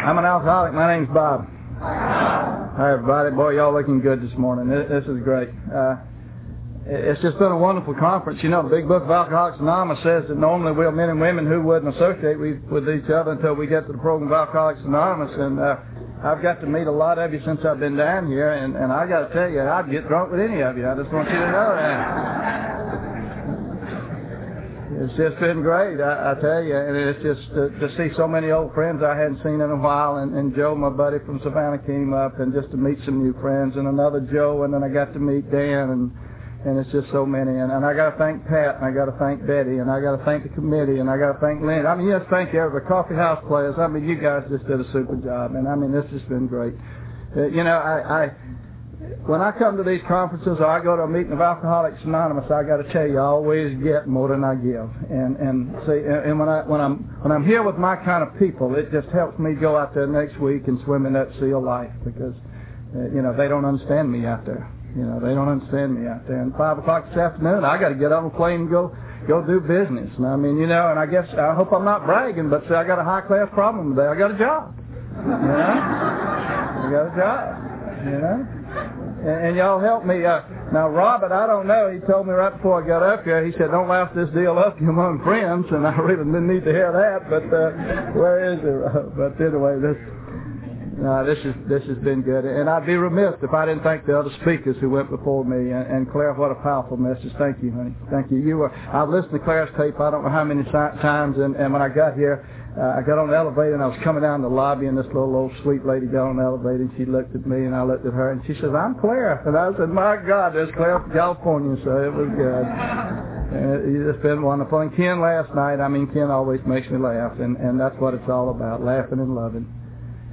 I'm an alcoholic. My name's Bob. Hi, everybody. Boy, y'all looking good this morning. This is great. Uh, it's just been a wonderful conference. You know, the Big Book of Alcoholics Anonymous says that normally we're men and women who wouldn't associate with each other until we get to the program of Alcoholics Anonymous. And uh, I've got to meet a lot of you since I've been down here, and, and I got to tell you, I'd get drunk with any of you. I just want you to know that. It's just been great, I, I tell you, and it's just to, to see so many old friends I hadn't seen in a while, and, and Joe, my buddy from Savannah, came up, and just to meet some new friends, and another Joe, and then I got to meet Dan, and and it's just so many. And, and I got to thank Pat, and I got to thank Betty, and I got to thank the committee, and I got to thank Lynn. I mean, yes, thank you, the coffee house players. I mean, you guys just did a super job, and I mean, this has been great. Uh, you know, I, I when I come to these conferences or I go to a meeting of Alcoholics Anonymous, I got to tell you, I always get more than I give. And and see, and when I when I'm when I'm here with my kind of people, it just helps me go out there next week and swim in that sea of life because, uh, you know, they don't understand me out there. You know, they don't understand me out there. And five o'clock this afternoon, I got to get on a plane and go go do business. And I mean, you know, and I guess I hope I'm not bragging, but see, I got a high class problem today. I got a job. You know, I got a job. Know, and, and y'all help me. Uh, now, Robert, I don't know. He told me right before I got up here. He said, "Don't laugh this deal up among friends," and I really didn't need to hear that. But uh, where is it? But anyway, this no, this is this has been good, and I'd be remiss if I didn't thank the other speakers who went before me. And, and Claire, what a powerful message! Thank you, honey. Thank you. You were. I've listened to Claire's tape. I don't know how many times, and, and when I got here, uh, I got on the elevator and I was coming down the lobby, and this little old sweet lady got on the elevator, and she looked at me, and I looked at her, and she says, "I'm Claire," and I said, "My God, there's Claire from California." So it was good. And it's been wonderful. And Ken last night, I mean, Ken always makes me laugh, and and that's what it's all about, laughing and loving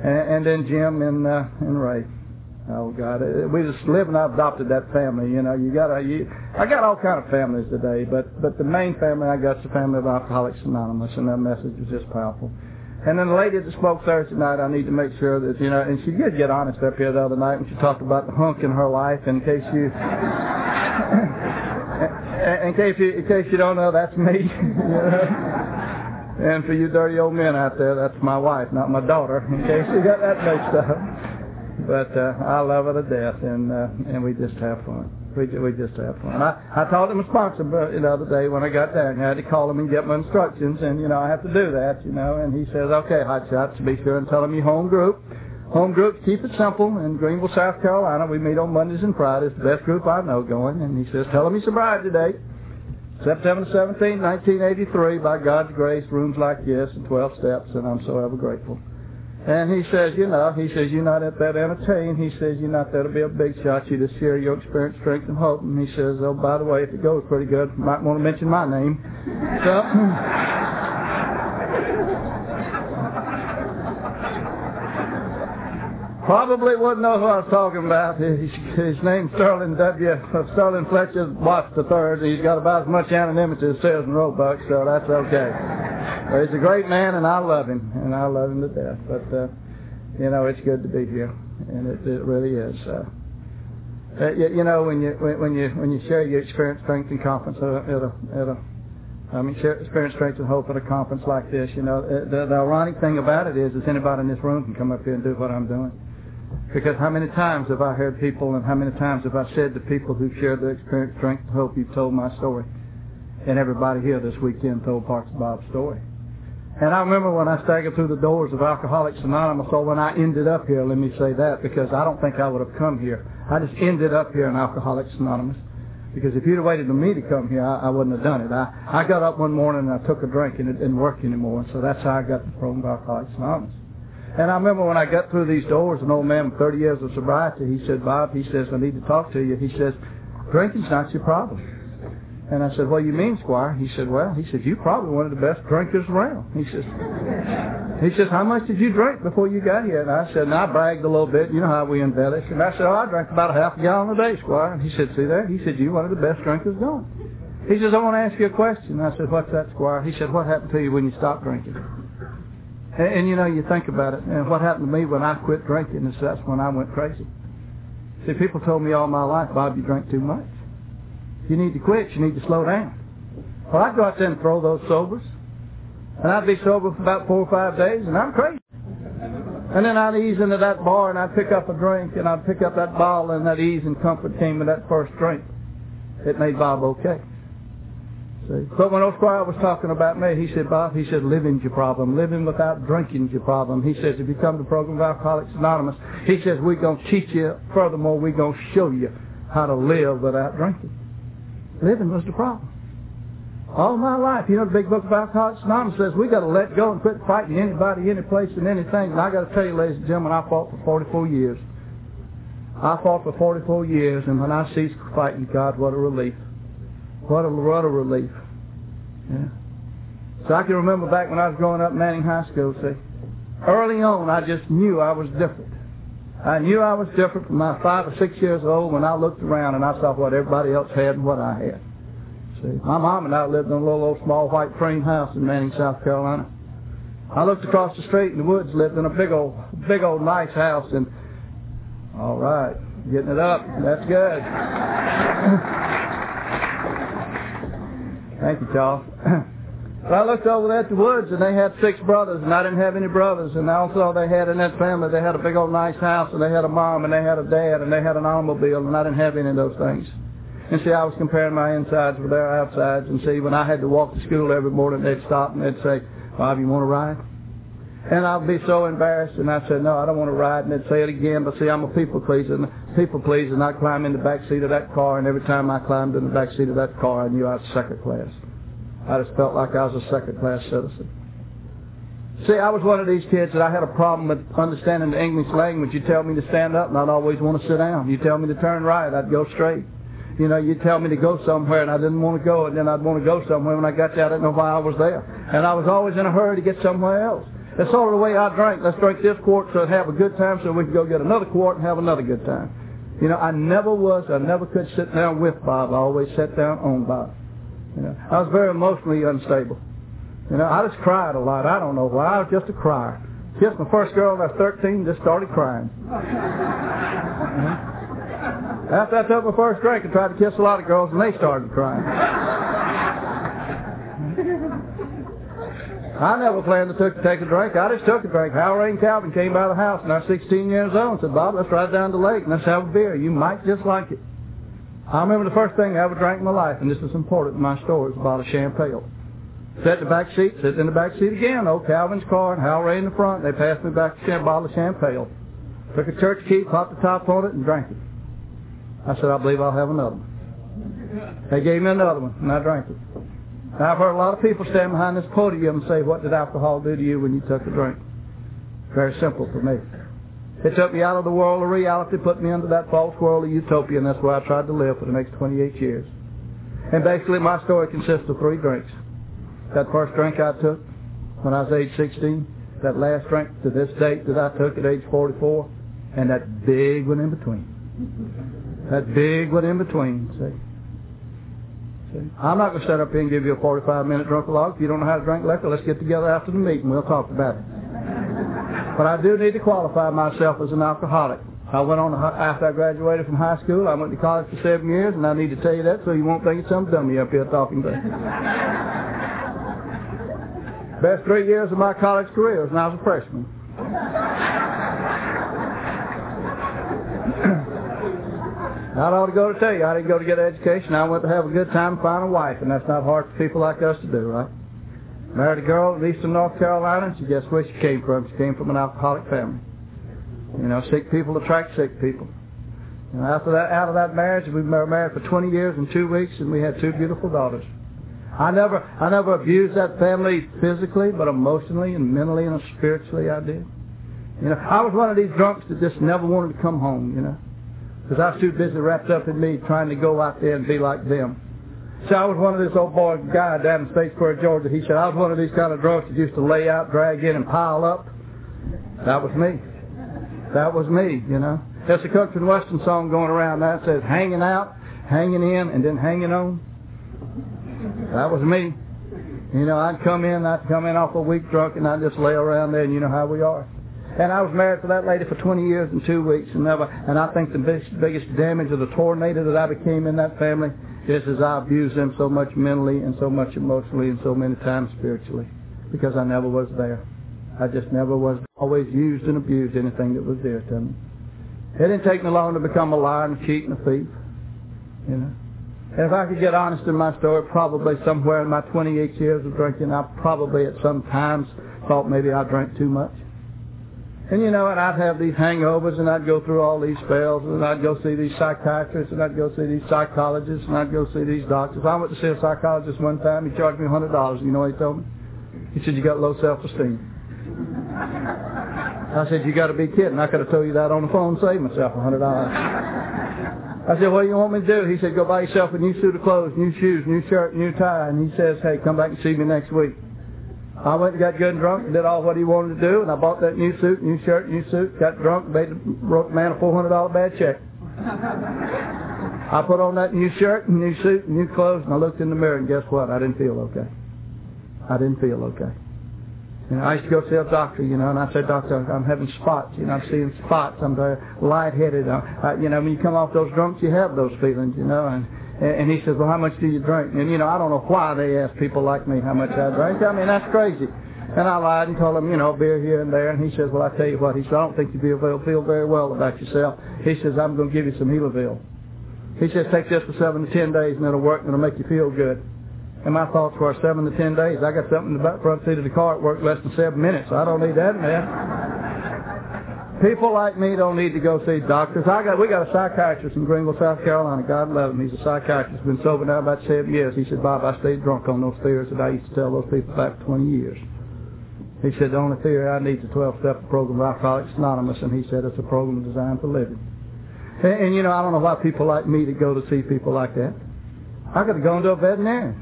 and, and then Jim and uh, and Ray. Oh God, we just live and I adopted that family. You know, you gotta. You, I got all kind of families today, but but the main family I got is the family of Alcoholics Anonymous, and that message was just powerful. And then the lady that spoke Thursday night, I need to make sure that you know, and she did get honest up here the other night when she talked about the hunk in her life. In case you, in case you, in case you don't know, that's me. you know? And for you dirty old men out there, that's my wife, not my daughter, in case you got that mixed up. But uh, I love her to death, and uh, and we just have fun. We we just have fun. I I told him a sponsor the other day when I got there, I had to call him and get my instructions, and you know I have to do that, you know. And he says, okay, hot shots, be sure and tell him you home group. Home group, keep it simple. In Greenville, South Carolina, we meet on Mondays and Fridays. The best group I know going. And he says, tell him he's sobriety today. September 17, 1983, by God's grace, rooms like this and 12 steps, and I'm so ever grateful. And he says, you know, he says, you're not at that entertain. He says, you're not there to be a big shot. You just share your experience, strength, and hope. And he says, oh, by the way, if it goes pretty good, might want to mention my name. So, Probably wouldn't know who I was talking about. His, his name's Sterling W. Uh, Sterling Fletcher's Watts the third. He's got about as much anonymity as Sears and Roebuck, so that's okay. But he's a great man, and I love him, and I love him to death. But uh, you know, it's good to be here, and it, it really is. Uh, uh, you, you know, when you when, you when you share your experience, strength, and confidence at a, at a, at a I mean, experience, strength, and hope at a conference like this. You know, uh, the, the ironic thing about it is, is anybody in this room can come up here and do what I'm doing. Because how many times have I heard people and how many times have I said to people who've shared their experience, strength, and hope, you've told my story. And everybody here this weekend told parts of Bob's story. And I remember when I staggered through the doors of Alcoholics Anonymous, or when I ended up here, let me say that, because I don't think I would have come here. I just ended up here in Alcoholics Anonymous. Because if you'd have waited for me to come here, I, I wouldn't have done it. I, I got up one morning and I took a drink and it didn't work anymore. So that's how I got the program of Alcoholics Anonymous. And I remember when I got through these doors, an old man with 30 years of sobriety, he said, Bob, he says, I need to talk to you. He says, drinking's not your problem. And I said, what do you mean, Squire? He said, well, he said, you're probably one of the best drinkers around. He says, he says, how much did you drink before you got here? And I said, and I bragged a little bit. You know how we embellish. And I said, oh, I drank about a half a gallon a day, Squire. And he said, see there? He said, you're one of the best drinkers going. He says, I want to ask you a question. And I said, what's that, Squire? He said, what happened to you when you stopped drinking? And, and you know, you think about it, and what happened to me when I quit drinking is that's when I went crazy. See, people told me all my life, Bob, you drink too much. You need to quit. You need to slow down. Well, I'd go out there and throw those sobers. And I'd be sober for about four or five days, and I'm crazy. And then I'd ease into that bar and I'd pick up a drink and I'd pick up that bottle and that ease and comfort came with that first drink. It made Bob okay. See? But when old Squire was talking about me, he said, Bob, he said, living's your problem. Living without drinking's your problem. He says, if you come to the program of Alcoholics Anonymous, he says, we're going to teach you, furthermore, we're going to show you how to live without drinking. Living was the problem. All my life, you know, the big book of Alcoholics Anonymous says we got to let go and quit fighting anybody, any place, and anything. And I got to tell you, ladies and gentlemen, I fought for 44 years. I fought for 44 years, and when I ceased fighting, God, what a relief. What a, what a relief. Yeah. So I can remember back when I was growing up in Manning High School, see, early on I just knew I was different. I knew I was different from my five or six years old when I looked around and I saw what everybody else had and what I had. See, my mom and I lived in a little old small white frame house in Manning, South Carolina. I looked across the street in the woods, lived in a big old, big old nice house, and all right, getting it up. That's good. Thank you, Charles. but I looked over there at the woods, and they had six brothers, and I didn't have any brothers. And I also, they had in that family, they had a big old nice house, and they had a mom, and they had a dad, and they had an automobile, and I didn't have any of those things. And see, I was comparing my insides with their outsides, and see, when I had to walk to school every morning, they'd stop and they'd say, Bob, you want to ride? And I'd be so embarrassed, and I'd say, no, I don't want to ride, and they'd say it again, but see, I'm a people pleaser, and people pleaser, and I'd climb in the back seat of that car, and every time I climbed in the back seat of that car, I knew I was second class. I just felt like I was a second class citizen. See, I was one of these kids that I had a problem with understanding the English language. You tell me to stand up, and I'd always want to sit down. You tell me to turn right, I'd go straight. You know, you tell me to go somewhere, and I didn't want to go, and then I'd want to go somewhere. When I got there, I didn't know why I was there. And I was always in a hurry to get somewhere else. That's sort of the way I drank. Let's drink this quart so have a good time so we can go get another quart and have another good time. You know, I never was, I never could sit down with Bob. I always sat down on Bob. You know, I was very emotionally unstable. You know, I just cried a lot. I don't know why. I was just a crier. Kissed my first girl when I was 13, just started crying. After I took my first drink, I tried to kiss a lot of girls, and they started crying. I never planned to take, take a drink. I just took a drink. Hal Rain and Calvin came by the house, and I was 16 years old, and said, Bob, let's ride down the lake, and let's have a beer. You might just like it. I remember the first thing I ever drank in my life, and this is important in my story, a bottle of champagne. Sat in the back seat, sit in the back seat again, old Calvin's car, and Hal Ray in the front. They passed me back a bottle of champagne. Took a church key, popped the top on it, and drank it. I said, I believe I'll have another one. They gave me another one, and I drank it. Now, I've heard a lot of people stand behind this podium and say, what did alcohol do to you when you took a drink? Very simple for me. It took me out of the world of reality, put me into that false world of utopia, and that's where I tried to live for the next 28 years. And basically, my story consists of three drinks. That first drink I took when I was age 16, that last drink to this date that I took at age 44, and that big one in between. That big one in between, see? See? I'm not going to sit up here and give you a 45-minute drunk log. If you don't know how to drink liquor, let's get together after the meeting. We'll talk about it. But I do need to qualify myself as an alcoholic. I went on, after I graduated from high school, I went to college for seven years, and I need to tell you that so you won't think it's some dummy up here talking to you. Best three years of my college career was when I was a freshman. I ought to go to tell you, I didn't go to get an education. I went to have a good time and find a wife, and that's not hard for people like us to do, right? Married a girl in eastern North Carolina, and she guess where she came from? She came from an alcoholic family. You know, sick people attract sick people. And after that, out of that marriage, we were married for 20 years and two weeks, and we had two beautiful daughters. I never, I never abused that family physically, but emotionally and mentally and spiritually I did. You know, I was one of these drunks that just never wanted to come home, you know. Because I was too busy wrapped up in me trying to go out there and be like them. So I was one of this old boy guy down in Statesboro, Georgia. He said, I was one of these kind of drunks that used to lay out, drag in, and pile up. That was me. That was me, you know. There's a country and western song going around that says, hanging out, hanging in, and then hanging on. That was me. You know, I'd come in, I'd come in off a week drunk, and I'd just lay around there, and you know how we are. And I was married to that lady for 20 years and two weeks, and never. And I think the biggest, biggest damage of the tornado that I became in that family is as I abused them so much mentally and so much emotionally and so many times spiritually, because I never was there. I just never was always used and abused anything that was dear to me. It didn't take me long to become a liar and a cheat and a thief. You know. And if I could get honest in my story, probably somewhere in my 28 years of drinking, I probably at some times thought maybe I drank too much. And you know, and I'd have these hangovers, and I'd go through all these spells, and I'd go see these psychiatrists, and I'd go see these psychologists, and I'd go see these doctors. I went to see a psychologist one time. He charged me a hundred dollars. You know what he told me? He said, "You got low self-esteem." I said, "You got to be kidding! I could have told you that on the phone, save myself a hundred dollars." I said, "What do you want me to do?" He said, "Go buy yourself a new suit of clothes, new shoes, new shirt, new tie." And he says, "Hey, come back and see me next week." I went and got good and drunk and did all what he wanted to do, and I bought that new suit, new shirt, new suit, got drunk, made, wrote the man a $400 bad check. I put on that new shirt and new suit and new clothes, and I looked in the mirror, and guess what? I didn't feel okay. I didn't feel okay. Know, I used to go see a doctor, you know, and I said, Doctor, I'm having spots. You know, I'm seeing spots. I'm very lightheaded. I, I, you know, when you come off those drunks, you have those feelings, you know, and and he says, well, how much do you drink? And, you know, I don't know why they ask people like me how much I drink. I mean, that's crazy. And I lied and told him, you know, beer here and there. And he says, well, I tell you what. He said, I don't think you feel, very well about yourself. He says, I'm going to give you some Healerville. He says, take this for seven to ten days and it'll work and it'll make you feel good. And my thoughts were seven to ten days. I got something in the front seat of the car. It worked less than seven minutes. I don't need that in. People like me don't need to go see doctors. I got we got a psychiatrist in Greenville, South Carolina. God love him. He's a psychiatrist. Been sober now about seven years. He said, Bob, I stayed drunk on those theories that I used to tell those people back 20 years. He said, the only theory I need is a 12-step program of Alcoholics Anonymous, and he said it's a program designed for living. And, and, you know, I don't know why people like me to go to see people like that. I could have gone to a veterinarian.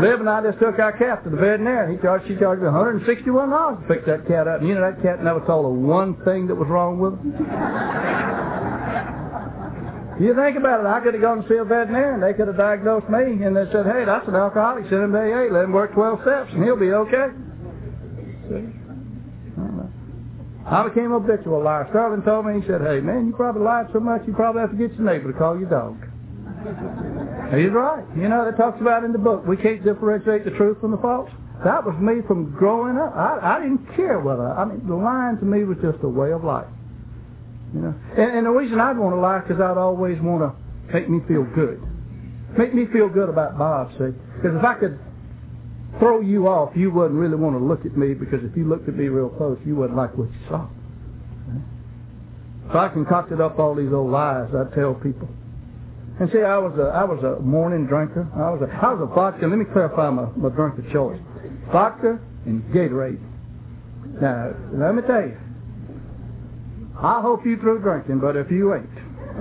Liv and I just took our cat to the veterinarian. He charged, she charged me $161 to pick that cat up. And you know, that cat never told her one thing that was wrong with her. you think about it, I could have gone to see a veterinarian. They could have diagnosed me, and they said, hey, that's an alcoholic. Send him to AA. Let him work 12 steps, and he'll be okay. I became a habitual liar. Sterling told me, he said, hey, man, you probably lied so much, you probably have to get your neighbor to call your dog. He's right. You know, it talks about in the book, we can't differentiate the truth from the false. That was me from growing up. I, I didn't care whether, I mean, the lying to me was just a way of life. You know, and, and the reason I'd want to lie because I'd always want to make me feel good. Make me feel good about Bob, see? Because if I could throw you off, you wouldn't really want to look at me because if you looked at me real close, you wouldn't like what you saw. So I concocted up all these old lies I'd tell people. And see, I was a I was a morning drinker. I was a I was a vodka. Let me clarify my, my drink of choice: vodka and Gatorade. Now, let me tell you. I hope you through drinking, but if you ain't,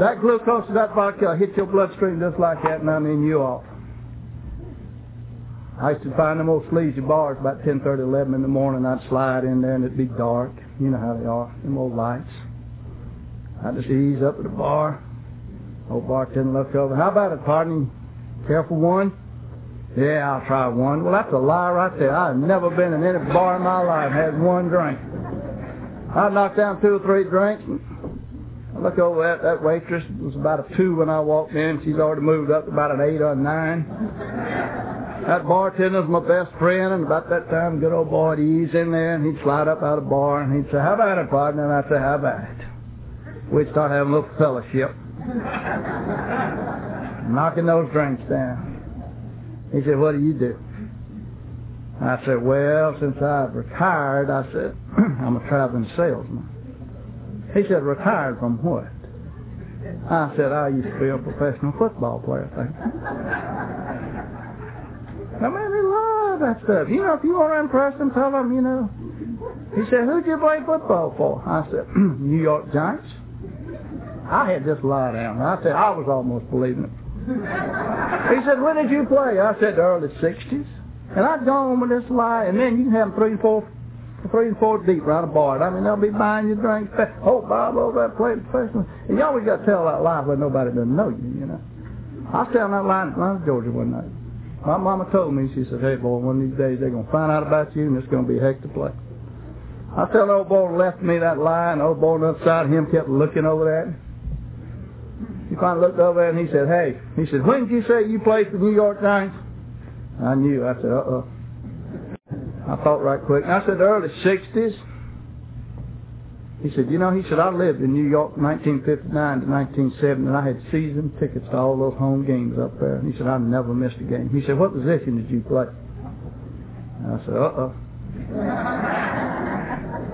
that glucose of that vodka hit your bloodstream just like that, and I mean you off. I used to find them old sleazy bars about 10:30, 11 in the morning. I'd slide in there, and it'd be dark. You know how they are, them old lights. I just ease up at the bar. Old bartender looked over. How about it, partner? Care for one? Yeah, I'll try one. Well, that's a lie right there. I've never been in any bar in my life had one drink. I knocked down two or three drinks. I look over at that waitress. It was about a two when I walked in. She's already moved up to about an eight or a nine. That bartender's my best friend, and about that time, good old boy would ease in there, and he'd slide up out of the bar, and he'd say, how about it, partner? And I'd say, how about it? We'd start having a little fellowship. knocking those drinks down. He said, what do you do? I said, well, since I've retired, I said, I'm a traveling salesman. He said, retired from what? I said, I used to be a professional football player, you. I mean, they love that stuff. You know, if you want to impress them, tell them, you know. He said, who'd you play football for? I said, New York Giants. I had just lie down. I said, I was almost believing it. he said, when did you play? I said, the early 60s. And I'd gone with this lie, and then you can have them three and four three and four deep around a bar. I mean, they'll be buying you drinks. Oh, Bob over there played professional. And you always got to tell that lie when nobody doesn't know you, you know. I was telling that lie in Georgia one night. My mama told me, she said, hey, boy, one of these days they're going to find out about you, and it's going to be a heck to play. I tell old boy left me that lie, and old boy on the other side of him kept looking over at He finally looked over and he said, hey, he said, when did you say you played for the New York Giants? I knew. I said, uh-oh. I thought right quick. And I said, early 60s. He said, you know, he said, I lived in New York 1959 to 1970, and I had season tickets to all those home games up there. And he said, I never missed a game. He said, what position did you play? And I said, uh-oh.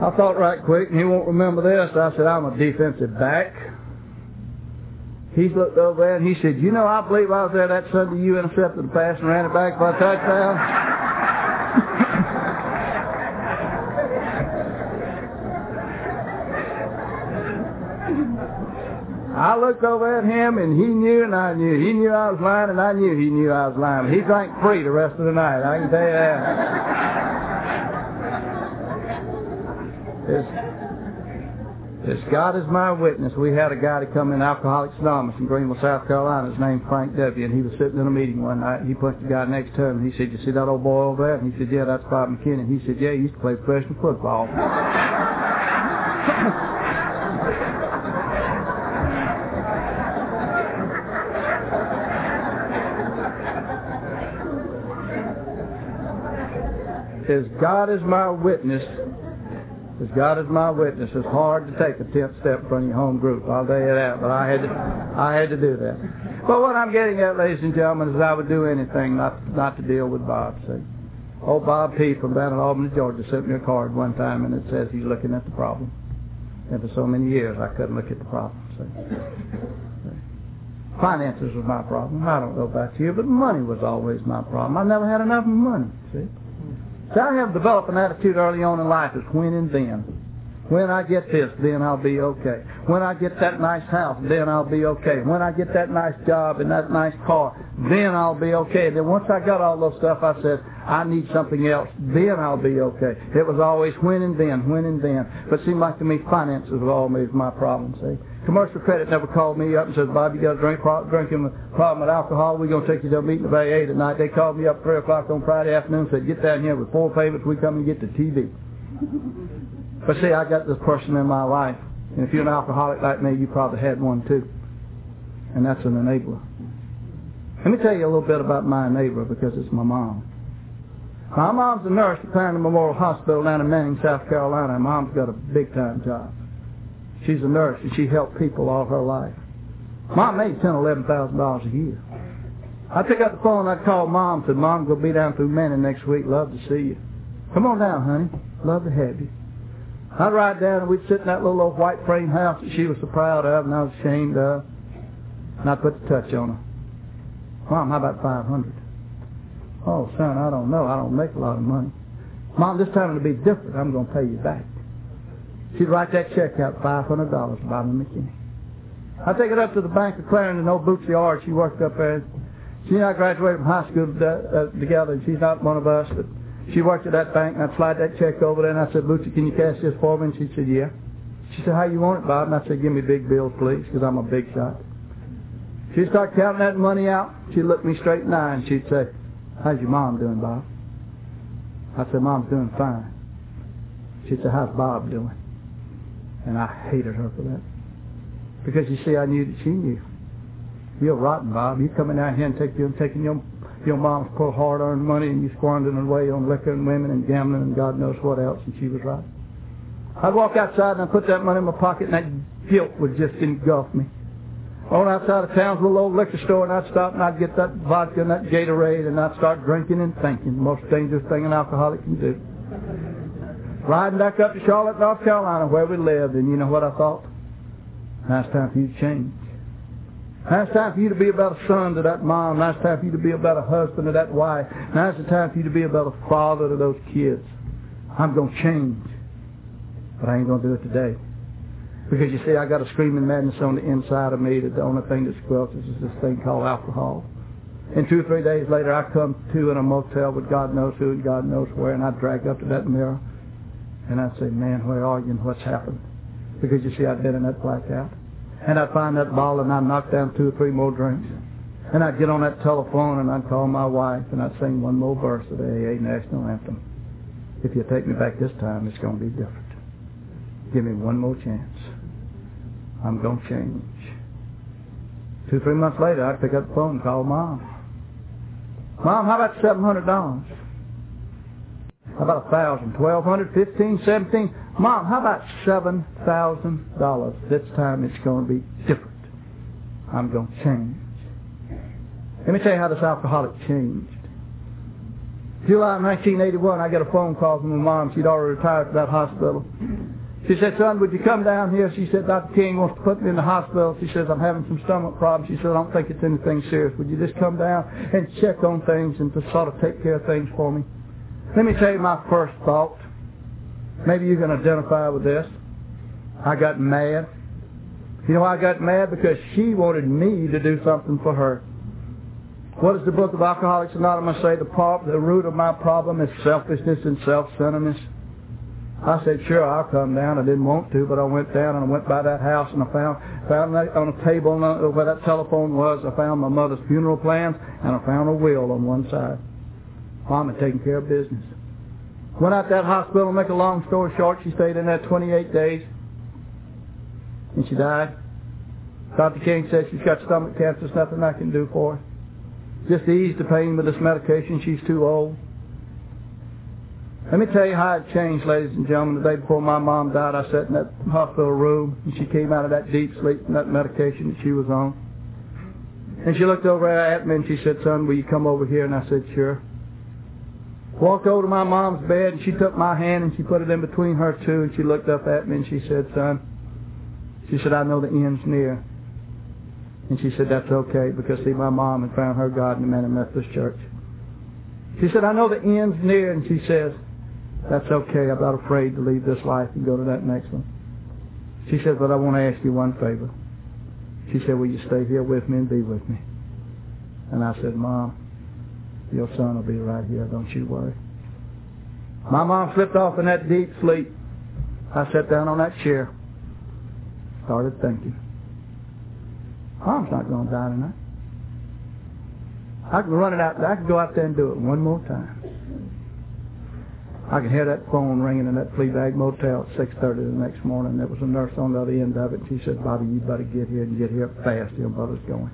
I thought right quick, and he won't remember this. I said, I'm a defensive back. He looked over there and he said, you know, I believe I was there that Sunday you intercepted the pass and ran it back for a touchdown. I looked over at him and he knew and I knew. He knew I was lying and I knew he knew I was lying. He drank free the rest of the night, I can tell you that. As God is my witness, we had a guy to come in Alcoholics Anonymous in Greenville, South Carolina. His name Frank W. And he was sitting in a meeting one night. He punched the guy next to him. And he said, "You see that old boy over there?" And he said, "Yeah, that's Bob McKinney." He said, "Yeah, he used to play professional football." As God is my witness, as God is my witness, it's hard to take a tenth step from your home group. I'll tell you that. But I had to, I had to do that. But what I'm getting at, ladies and gentlemen, is I would do anything not not to deal with Bob. See, old Bob P. from down in Albany, Georgia, sent me a card one time, and it says he's looking at the problem. And for so many years, I couldn't look at the problem. See. Finances was my problem. I don't know about you, but money was always my problem. I never had enough money. See. So I have developed an attitude early on in life is when and then. When I get this, then I'll be okay. When I get that nice house, then I'll be okay. When I get that nice job and that nice car, then I'll be okay. Then once I got all those stuff, I said, I need something else. Then I'll be okay. It was always when and then, when and then. But it seemed like to me finances was always my problem, see. Commercial credit never called me up and said, Bob, you got a drink drinking problem with alcohol. We're going to take you to a meeting of AA tonight. They called me up 3 o'clock on Friday afternoon and said, get down here with four payments. We come and get the TV. But see, I got this person in my life. And if you're an alcoholic like me, you probably had one too. And that's an enabler. Let me tell you a little bit about my neighbor because it's my mom. My mom's a nurse at Clarendon Memorial Hospital down in Manning, South Carolina. Mom's got a big time job. She's a nurse and she helped people all her life. Mom made ten, eleven thousand dollars a year. I pick up the phone and I called mom, and said, Mom, go be down through Manning next week. Love to see you. Come on down, honey. Love to have you. I'd ride down and we'd sit in that little old white frame house that she was so proud of and I was ashamed of. And I'd put the touch on her. Mom, how about five hundred? Oh, son, I don't know. I don't make a lot of money. Mom, this time it'll be different. I'm going to pay you back. She'd write that check out, $500, Bobby McKinney. I take it up to the Bank of Clarendon, old Bootsy Art. She worked up there. She and I graduated from high school uh, together, and she's not one of us, but she worked at that bank, and I'd slide that check over there, and I said, Bootsy, can you cash this for me? And she said, yeah. She said, how you want it, Bob? And I said, give me big bills, please, because I'm a big shot. She'd start counting that money out. She'd look me straight in the eye, and she'd say, how's your mom doing, Bob? I said, mom's doing fine. She said, how's Bob doing? And I hated her for that. Because you see, I knew that she knew. You're rotten, Bob. You coming down here and take taking your your mom's poor hard earned money and you're squandering it away on liquor and women and gambling and God knows what else, and she was right. I'd walk outside and I'd put that money in my pocket and that guilt would just engulf me. On outside of town's little old liquor store and I'd stop and I'd get that vodka and that Gatorade and I'd start drinking and thinking. The most dangerous thing an alcoholic can do riding back up to Charlotte, North Carolina, where we lived, and you know what I thought? Now it's time for you to change. Now it's time for you to be about a son to that mom. Now it's time for you to be about a husband to that wife. Now it's the time for you to be about a father to those kids. I'm going to change. But I ain't going to do it today. Because you see, I got a screaming madness on the inside of me that the only thing that squelches is this thing called alcohol. And two or three days later, I come to in a motel with God knows who and God knows where, and I drag up to that mirror and I'd say, man, where are you and what's happened? Because you see, I'd been in that blackout. And I'd find that bottle and I'd knock down two or three more drinks. And I'd get on that telephone and I'd call my wife and I'd sing one more verse of the AA National Anthem. If you take me back this time, it's going to be different. Give me one more chance. I'm going to change. Two, three months later, I'd pick up the phone and call Mom. Mom, how about $700? How about a thousand, twelve hundred, fifteen, seventeen? Mom, how about seven thousand dollars? This time it's going to be different. I'm going to change. Let me tell you how this alcoholic changed. July 1981, I get a phone call from my mom. She'd already retired from that hospital. She said, son, would you come down here? She said, Dr. King wants to put me in the hospital. She says, I'm having some stomach problems. She said, I don't think it's anything serious. Would you just come down and check on things and to sort of take care of things for me? Let me tell you my first thought. Maybe you can identify with this. I got mad. You know I got mad? Because she wanted me to do something for her. What does the book of Alcoholics Anonymous say? The, pro- the root of my problem is selfishness and self-centeredness. I said, sure, I'll come down. I didn't want to, but I went down and I went by that house and I found found that on a table uh, where that telephone was. I found my mother's funeral plans and I found a will on one side. Mom had taken care of business. Went out that hospital. Make a long story short, she stayed in there 28 days and she died. Dr. King said she's got stomach cancer. There's nothing I can do for her. Just ease the pain with this medication. She's too old. Let me tell you how it changed, ladies and gentlemen. The day before my mom died, I sat in that hospital room, and she came out of that deep sleep from that medication that she was on. And she looked over at me and she said, son, will you come over here? And I said, sure. Walked over to my mom's bed and she took my hand and she put it in between her two and she looked up at me and she said, son, she said, I know the end's near. And she said, that's okay because see, my mom had found her God in the Man Methodist Church. She said, I know the end's near. And she says, that's okay. I'm not afraid to leave this life and go to that next one. She said, but I want to ask you one favor. She said, will you stay here with me and be with me? And I said, Mom, your son will be right here. Don't you worry. My mom slipped off in that deep sleep. I sat down on that chair. Started thinking. Mom's not going to die tonight. I can run it out. I can go out there and do it one more time. I can hear that phone ringing in that Fleabag Motel at 6.30 the next morning. There was a nurse on the other end of it. She said, Bobby, you better get here and get here fast. Your brother's going.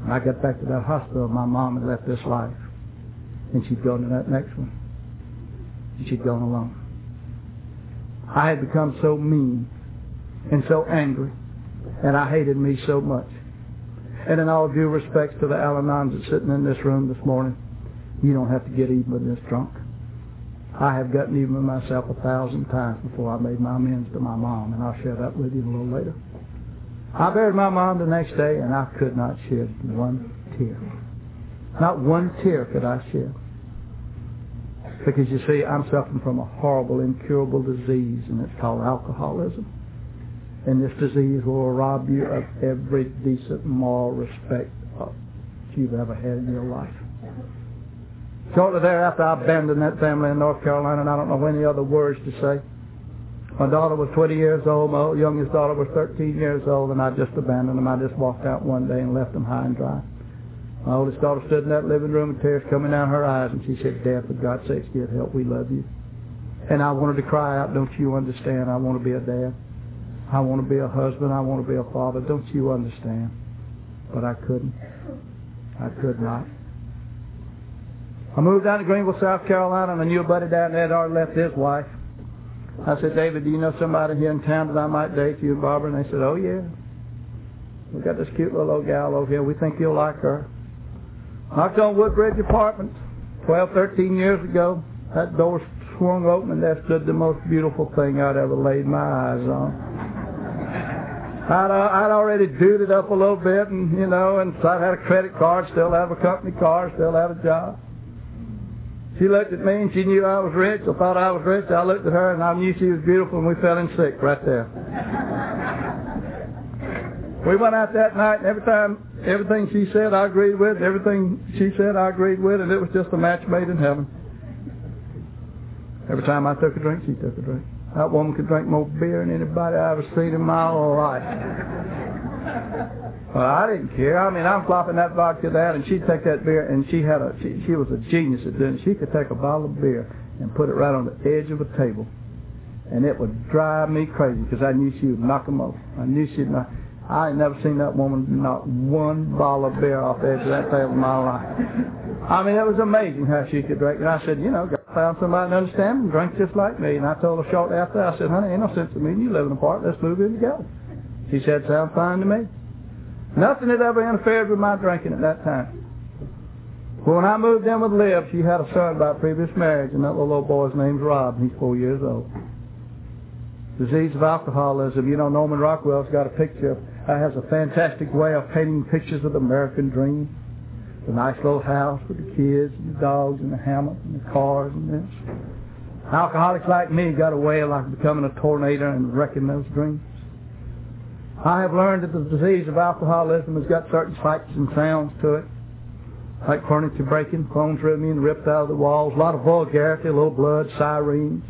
When I got back to that hospital, my mom had left this life. And she'd gone to that next one. And she'd gone alone. I had become so mean and so angry. And I hated me so much. And in all due respects to the Al-Anons that's sitting in this room this morning, you don't have to get even with this drunk. I have gotten even with myself a thousand times before I made my amends to my mom, and I'll share that with you a little later. I buried my mom the next day, and I could not shed one tear. Not one tear could I shed. Because you see, I'm suffering from a horrible, incurable disease, and it's called alcoholism. And this disease will rob you of every decent moral respect you've ever had in your life. Shortly thereafter, I abandoned that family in North Carolina, and I don't know any other words to say. My daughter was 20 years old. My youngest daughter was 13 years old, and I just abandoned them. I just walked out one day and left them high and dry. My oldest daughter stood in that living room with tears coming down her eyes, and she said, Dad, for God's sake, get help. We love you. And I wanted to cry out, don't you understand? I want to be a dad. I want to be a husband. I want to be a father. Don't you understand? But I couldn't. I could not. I moved down to Greenville, South Carolina, and I knew a buddy down there had already left his wife. I said, David, do you know somebody here in town that I might date you Barbara? And they said, oh, yeah. We got this cute little old gal over here. We think you'll like her. Knocked on Woodbridge Apartments 12, 13 years ago. That door swung open, and there stood the most beautiful thing I'd ever laid my eyes on. I'd, uh, I'd already duded up a little bit, and you know, and so I had a credit card, still have a company car, still have a job. She looked at me and she knew I was rich or thought I was rich. I looked at her and I knew she was beautiful and we fell in sick right there. we went out that night and every time, everything she said I agreed with, everything she said I agreed with, and it was just a match made in heaven. Every time I took a drink, she took a drink. That woman could drink more beer than anybody I ever seen in my life. Well, I didn't care. I mean, I'm flopping that vodka down, and she'd take that beer, and she had a she, she was a genius at doing. She could take a bottle of beer and put it right on the edge of a table, and it would drive me crazy because I knew she would knock them over. I knew she'd knock. I ain't never seen that woman not one bottle of beer off the edge of that table in my life. I mean, it was amazing how she could drink. And I said, you know, God found somebody to understand and drink just like me. And I told her shortly after, I said, honey, ain't no sense in me you living apart. Let's move in together. She said, sounds fine to me. Nothing had ever interfered with my drinking at that time. When I moved in with Liv, she had a son by a previous marriage, and that little old boy's name's Rob. He's four years old. Disease of alcoholism. You know, Norman Rockwell's got a picture. Uh, has a fantastic way of painting pictures of the American dream. The nice little house with the kids and the dogs and the hammock and the cars and this. Alcoholics like me got a way of like becoming a tornado and wrecking those dreams. I have learned that the disease of alcoholism has got certain sights and sounds to it like furniture breaking, phones ripping ripped out of the walls, a lot of vulgarity, a little blood, sirens,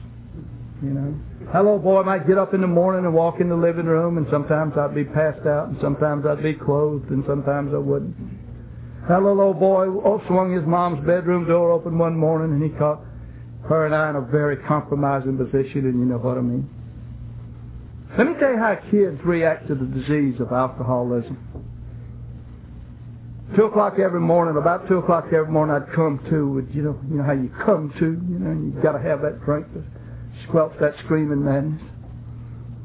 you know. That little boy might get up in the morning and walk in the living room, and sometimes I'd be passed out, and sometimes I'd be clothed, and sometimes I wouldn't. That little old boy oh, swung his mom's bedroom door open one morning, and he caught her and I in a very compromising position, and you know what I mean. Let me tell you how kids react to the disease of alcoholism. Two o'clock every morning, about two o'clock every morning, I'd come to with, you know, you know how you come to, you know, you got to have that drink to squelch that screaming madness.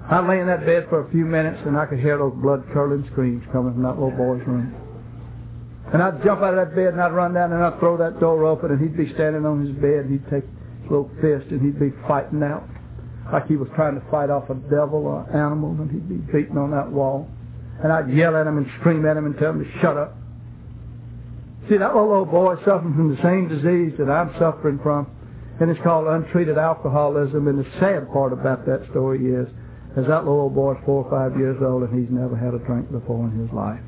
I'd lay in that bed for a few minutes and I could hear those blood-curdling screams coming from that little boy's room. And I'd jump out of that bed and I'd run down and I'd throw that door open and he'd be standing on his bed and he'd take his little fist and he'd be fighting out like he was trying to fight off a devil or animal and he'd be beating on that wall. And I'd yell at him and scream at him and tell him to shut up. See, that little old boy suffering from the same disease that I'm suffering from, and it's called untreated alcoholism. And the sad part about that story is, is that little old boy's four or five years old, and he's never had a drink before in his life.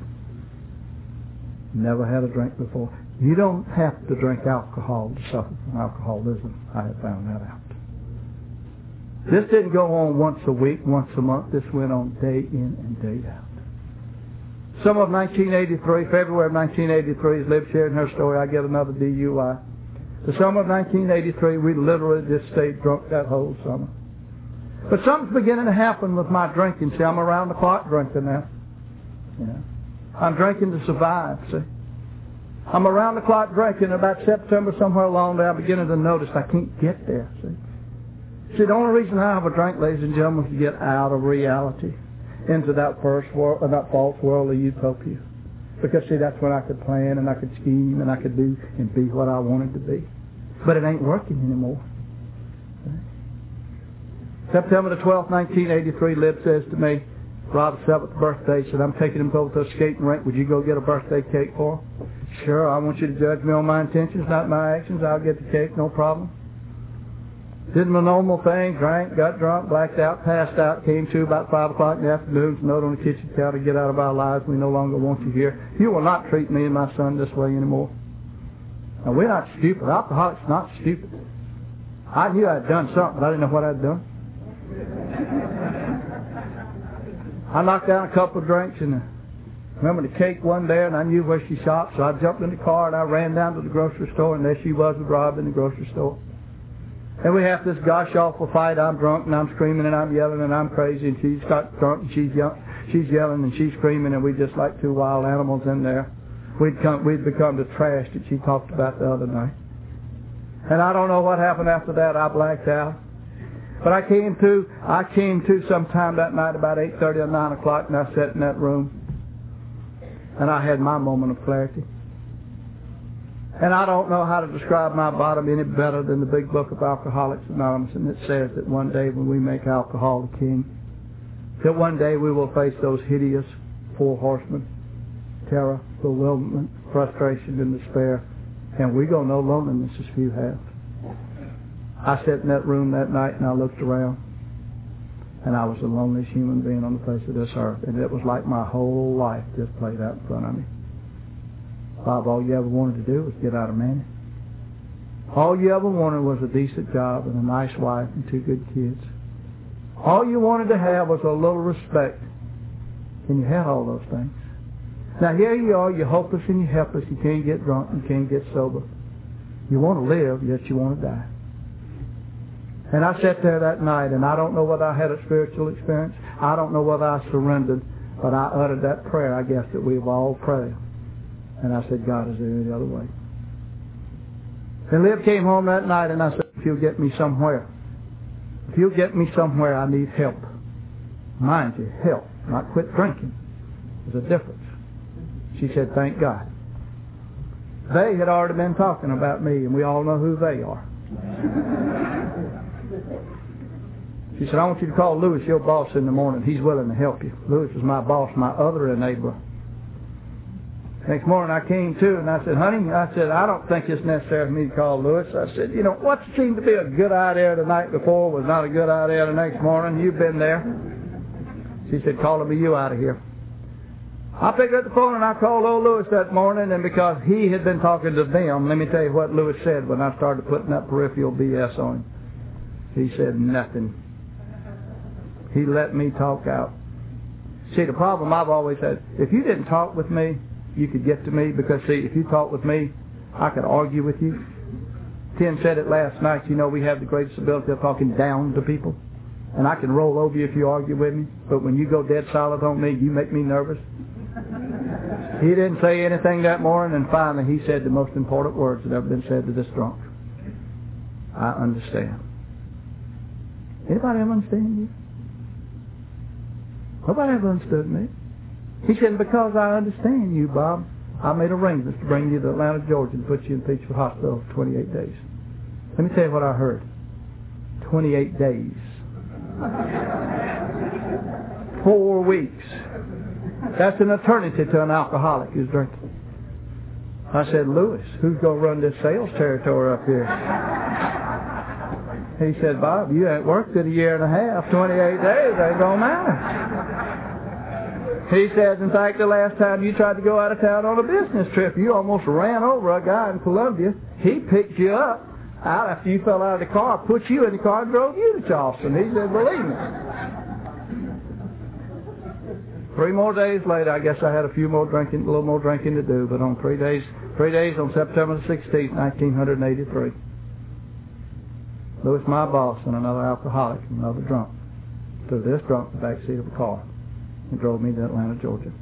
Never had a drink before. You don't have to drink alcohol to suffer from alcoholism. I have found that out. This didn't go on once a week, once a month. This went on day in and day out. Summer of 1983, February of 1983, as Liv shared in her story, I get another DUI. The summer of 1983, we literally just stayed drunk that whole summer. But something's beginning to happen with my drinking. See, I'm around the clock drinking now. Yeah. I'm drinking to survive, see. I'm around the clock drinking. About September, somewhere along there, I'm beginning to notice I can't get there, see. See, the only reason I have a drink, ladies and gentlemen, is to get out of reality into that first world, that false world of utopia. Because see, that's when I could plan and I could scheme and I could do and be what I wanted to be. But it ain't working anymore. September the 12th, 1983, Liv says to me, Rob's seventh birthday, said, I'm taking him over to a skating rink. Would you go get a birthday cake for him? Sure, I want you to judge me on my intentions, not my actions. I'll get the cake, no problem. Did my normal thing, drank, got drunk, blacked out, passed out, came to about 5 o'clock in the afternoon, note on the kitchen counter, get out of our lives, we no longer want you here. You will not treat me and my son this way anymore. Now, we're not stupid. Alcoholics not stupid. I knew I'd done something, but I didn't know what I'd done. I knocked down a couple of drinks and remember the cake wasn't there and I knew where she shopped, so I jumped in the car and I ran down to the grocery store and there she was with Rob in the grocery store. And we have this gosh awful fight. I'm drunk and I'm screaming and I'm yelling and I'm crazy and she's got drunk and she's yelling, she's yelling and she's screaming and we just like two wild animals in there. We'd come, we'd become the trash that she talked about the other night. And I don't know what happened after that. I blacked out. But I came to, I came to sometime that night about 8.30 or 9 o'clock and I sat in that room. And I had my moment of clarity. And I don't know how to describe my bottom any better than the big book of Alcoholics Anonymous. And it says that one day when we make alcohol the king, that one day we will face those hideous four horsemen, terror, bewilderment, frustration, and despair. And we go no loneliness as few have. I sat in that room that night and I looked around. And I was the loneliest human being on the face of this earth. And it was like my whole life just played out in front of me. Bob, all you ever wanted to do was get out of Manning. All you ever wanted was a decent job and a nice wife and two good kids. All you wanted to have was a little respect. And you had all those things. Now here you are, you're hopeless and you're helpless. You can't get drunk, you can't get sober. You want to live, yet you want to die. And I sat there that night, and I don't know whether I had a spiritual experience. I don't know whether I surrendered, But I uttered that prayer, I guess, that we've all prayed. And I said, God, is there any other way? And Liv came home that night and I said, if you'll get me somewhere, if you'll get me somewhere, I need help. Mind you, help, not quit drinking. There's a difference. She said, thank God. They had already been talking about me, and we all know who they are. She said, I want you to call Lewis, your boss, in the morning. He's willing to help you. Lewis is my boss, my other enabler. Next morning I came to and I said, honey, I said, I don't think it's necessary for me to call Lewis. I said, you know, what seemed to be a good idea the night before was not a good idea the next morning. You've been there. She said, calling me you out of here. I picked up the phone and I called old Lewis that morning, and because he had been talking to them, let me tell you what Lewis said when I started putting that peripheral BS on him. He said nothing. He let me talk out. See, the problem I've always had, if you didn't talk with me, you could get to me because see, if you talk with me, I could argue with you. Tim said it last night. You know, we have the greatest ability of talking down to people, and I can roll over you if you argue with me. But when you go dead solid on me, you make me nervous. He didn't say anything that morning, and finally he said the most important words that ever been said to this drunk. I understand. Anybody ever understand you? Nobody ever understood me. He said, because I understand you, Bob, I made arrangements to bring you to Atlanta, Georgia, and put you in Peachford Hospital for 28 days. Let me tell you what I heard. 28 days. Four weeks. That's an eternity to an alcoholic who's drinking. I said, Lewis, who's going to run this sales territory up here? He said, Bob, you ain't worked it a year and a half. 28 days ain't going to matter. He says, in fact, the last time you tried to go out of town on a business trip, you almost ran over a guy in Columbia. He picked you up out after you fell out of the car, put you in the car, and drove you to Charleston. He said, believe me. Three more days later, I guess I had a few more drinking, a little more drinking to do, but on three days, three days on September the 16th, 1983, Lewis, my boss, and another alcoholic, another drunk, threw this drunk in the back seat of a car and drove me to Atlanta, Georgia.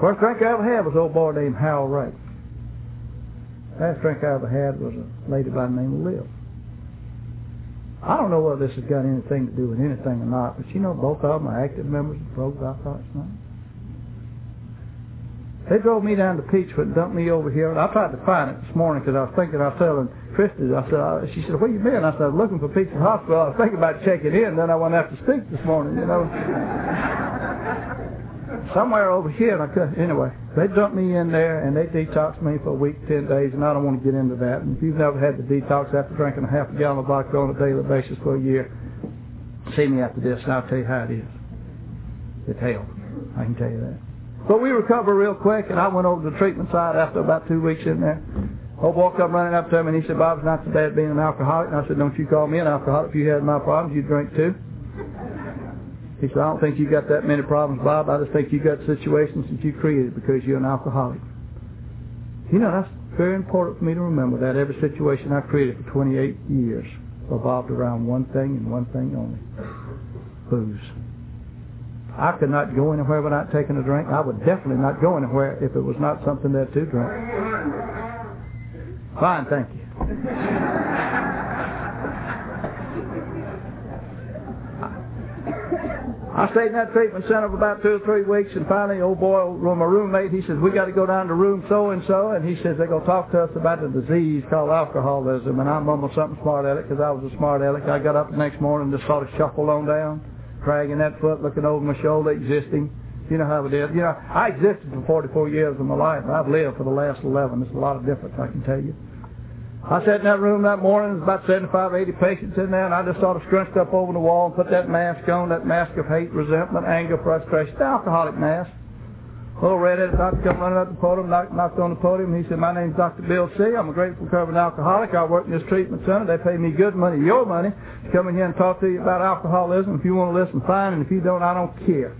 First drink I ever had was an old boy named Harold Ray. Last drink I ever had was a lady by the name of Liv. I don't know whether this has got anything to do with anything or not, but you know both of them are active members of the Rogues Alcoholics Anonymous. They drove me down to Peachford and dumped me over here. And I tried to find it this morning because I was thinking I was telling Christy. I said, uh, she said, where you been? I said, I was looking for Peachford Hospital. I was thinking about checking in. Then I went out to speak this morning, you know. Somewhere over here, and I could, anyway, they dumped me in there and they detoxed me for a week, 10 days, and I don't want to get into that. And if you've never had the detox after drinking a half a gallon of vodka on a daily basis for a year, see me after this and I'll tell you how it is. It's hell. I can tell you that. But we recovered real quick, and I went over to the treatment side after about two weeks in there. Old boy come running up to me, and he said, Bob, it's not so bad being an alcoholic. And I said, don't you call me an alcoholic. If you had my problems, you'd drink too. He said, I don't think you've got that many problems, Bob. I just think you've got situations that you created because you're an alcoholic. You know, that's very important for me to remember that every situation I created for 28 years revolved around one thing and one thing only. Booze. I could not go anywhere without taking a drink. I would definitely not go anywhere if it was not something there to drink. Fine, thank you. I stayed in that treatment center for about two or three weeks, and finally, old boy, my roommate, he says, we got to go down to room so-and-so, and he says, they're going to talk to us about a disease called alcoholism, and I mumbled something smart aleck because I was a smart aleck. I got up the next morning and just sort of shuffled on down dragging that foot, looking over my shoulder, existing. You know how it is. You know, I existed for 44 years of my life. I've lived for the last 11. There's a lot of difference, I can tell you. I sat in that room that morning. There's about 75, 80 patients in there, and I just sort of scrunched up over the wall and put that mask on, that mask of hate, resentment, anger, frustration, the alcoholic mask. Little redheaded doctor come running up the podium, knocked, knocked on the podium. He said, my name's Dr. Bill C. I'm a grateful recovering alcoholic. I work in this treatment center. They pay me good money, your money, to come in here and talk to you about alcoholism. If you want to listen, fine. And if you don't, I don't care.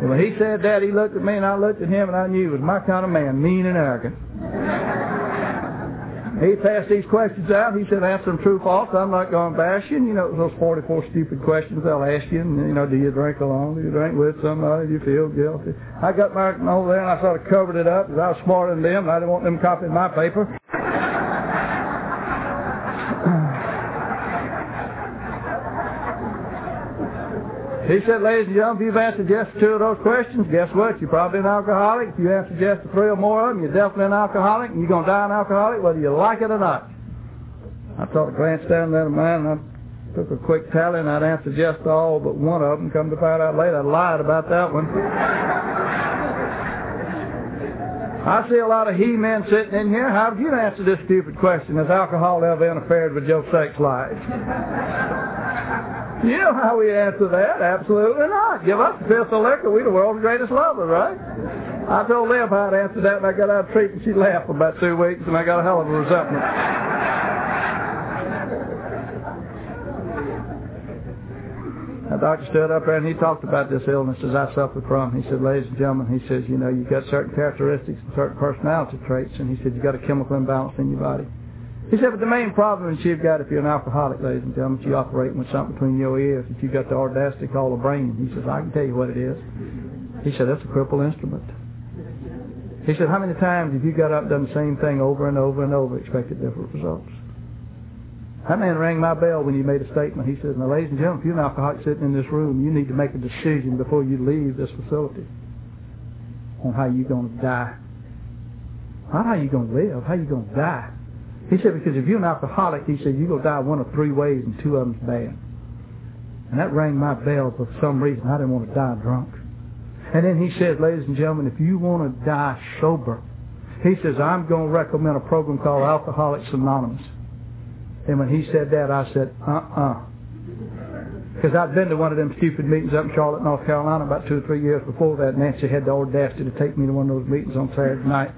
And when he said that, he looked at me and I looked at him and I knew he was my kind of man, mean and arrogant. He passed these questions out. He said, answer them true, false. I'm not going to bash you. And, you know, those 44 stupid questions they'll ask you. And, you know, do you drink alone? Do you drink with somebody? Do you feel guilty? I got my over there and I sort of covered it up because I was smarter than them and I didn't want them copying my paper. He said, ladies and gentlemen, if you've answered to two of those questions, guess what? You're probably an alcoholic. If you answered just three or more of them, you're definitely an alcoholic, and you're going to die an alcoholic whether you like it or not. I sort of glanced down there at mine, and I took a quick tally, and I'd answered just all but one of them. Come to find out later, I lied about that one. I see a lot of he-men sitting in here. How did you answer this stupid question? Has alcohol ever interfered with your sex life? You know how we answer that? Absolutely not. Give us the fifth of liquor. We're the world's greatest lovers, right? I told Liv how to answer that, and I got out of treatment. She laughed for about two weeks, and I got a hell of a resentment. The doctor stood up there and he talked about this illness as I suffered from. He said, ladies and gentlemen, he says, you know, you've got certain characteristics and certain personality traits, and he said, you've got a chemical imbalance in your body. He said, but the main problem that you've got if you're an alcoholic, ladies and gentlemen, you operating with something between your ears that you've got the audacity to call a brain. He says, I can tell you what it is. He said, that's a crippled instrument. He said, how many times have you got up and done the same thing over and over and over, expected different results? That man rang my bell when you made a statement. He says, now, ladies and gentlemen, if you're an alcoholic sitting in this room, you need to make a decision before you leave this facility on how you're going to die. Not how you're going to live, how you're going to die. He said, because if you're an alcoholic, he said, you're to die one of three ways and two of them's bad. And that rang my bell for some reason. I didn't want to die drunk. And then he said, ladies and gentlemen, if you want to die sober, he says, I'm going to recommend a program called Alcoholics Anonymous. And when he said that, I said, uh-uh. Because I'd been to one of them stupid meetings up in Charlotte, North Carolina about two or three years before that. Nancy had the audacity to take me to one of those meetings on Saturday night.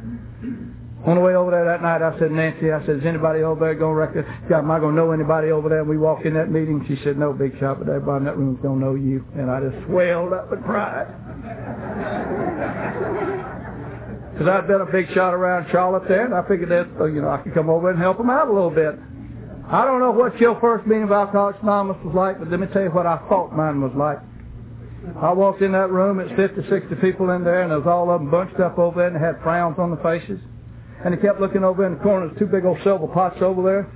On the way over there that night, I said, Nancy, I said, is anybody over there going to record? Am I going to know anybody over there? And we walked in that meeting. She said, no, big shot, but everybody in that room is going to know you. And I just swelled up with pride. Because I'd been a big shot around Charlotte there, and I figured that, uh, you know, I could come over and help them out a little bit. I don't know what your first meeting of Alcoholics Anonymous was like, but let me tell you what I thought mine was like. I walked in that room, it's 50, 60 people in there, and there was all of them bunched up over there, and they had frowns on their faces. And he kept looking over in the corner. There's two big old silver pots over there.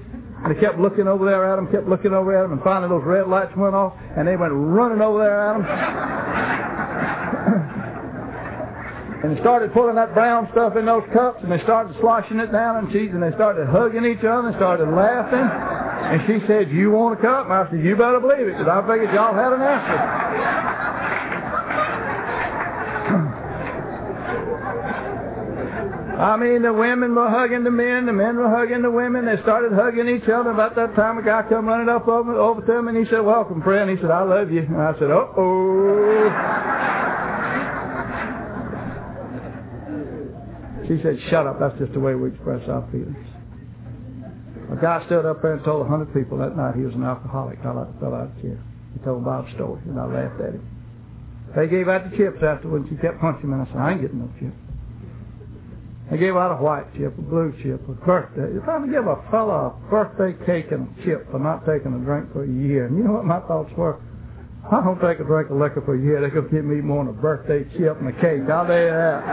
And he kept looking over there at them, kept looking over at them, and finally those red lights went off, and they went running over there at them. and they started pulling that brown stuff in those cups, and they started sloshing it down in cheese, and they started hugging each other, and started laughing. And she said, you want a cup? And I said, you better believe it, because I figured y'all had an answer. I mean, the women were hugging the men, the men were hugging the women. They started hugging each other. About that time, a guy come running up over, over to him, and he said, welcome, friend. He said, I love you. And I said, uh-oh. She said, shut up. That's just the way we express our feelings. A guy stood up there and told a hundred people that night he was an alcoholic. I like fell out of chair. He told Bob's story, and I laughed at him. They gave out the chips afterwards. He kept punching me, and I said, I ain't getting no chips. They gave out a white chip, a blue chip, a birthday. You're trying to give a fella a birthday cake and a chip for not taking a drink for a year. And you know what my thoughts were? I don't take a drink of liquor for a year. They could give me more than a birthday chip and a cake. I'll tell you that.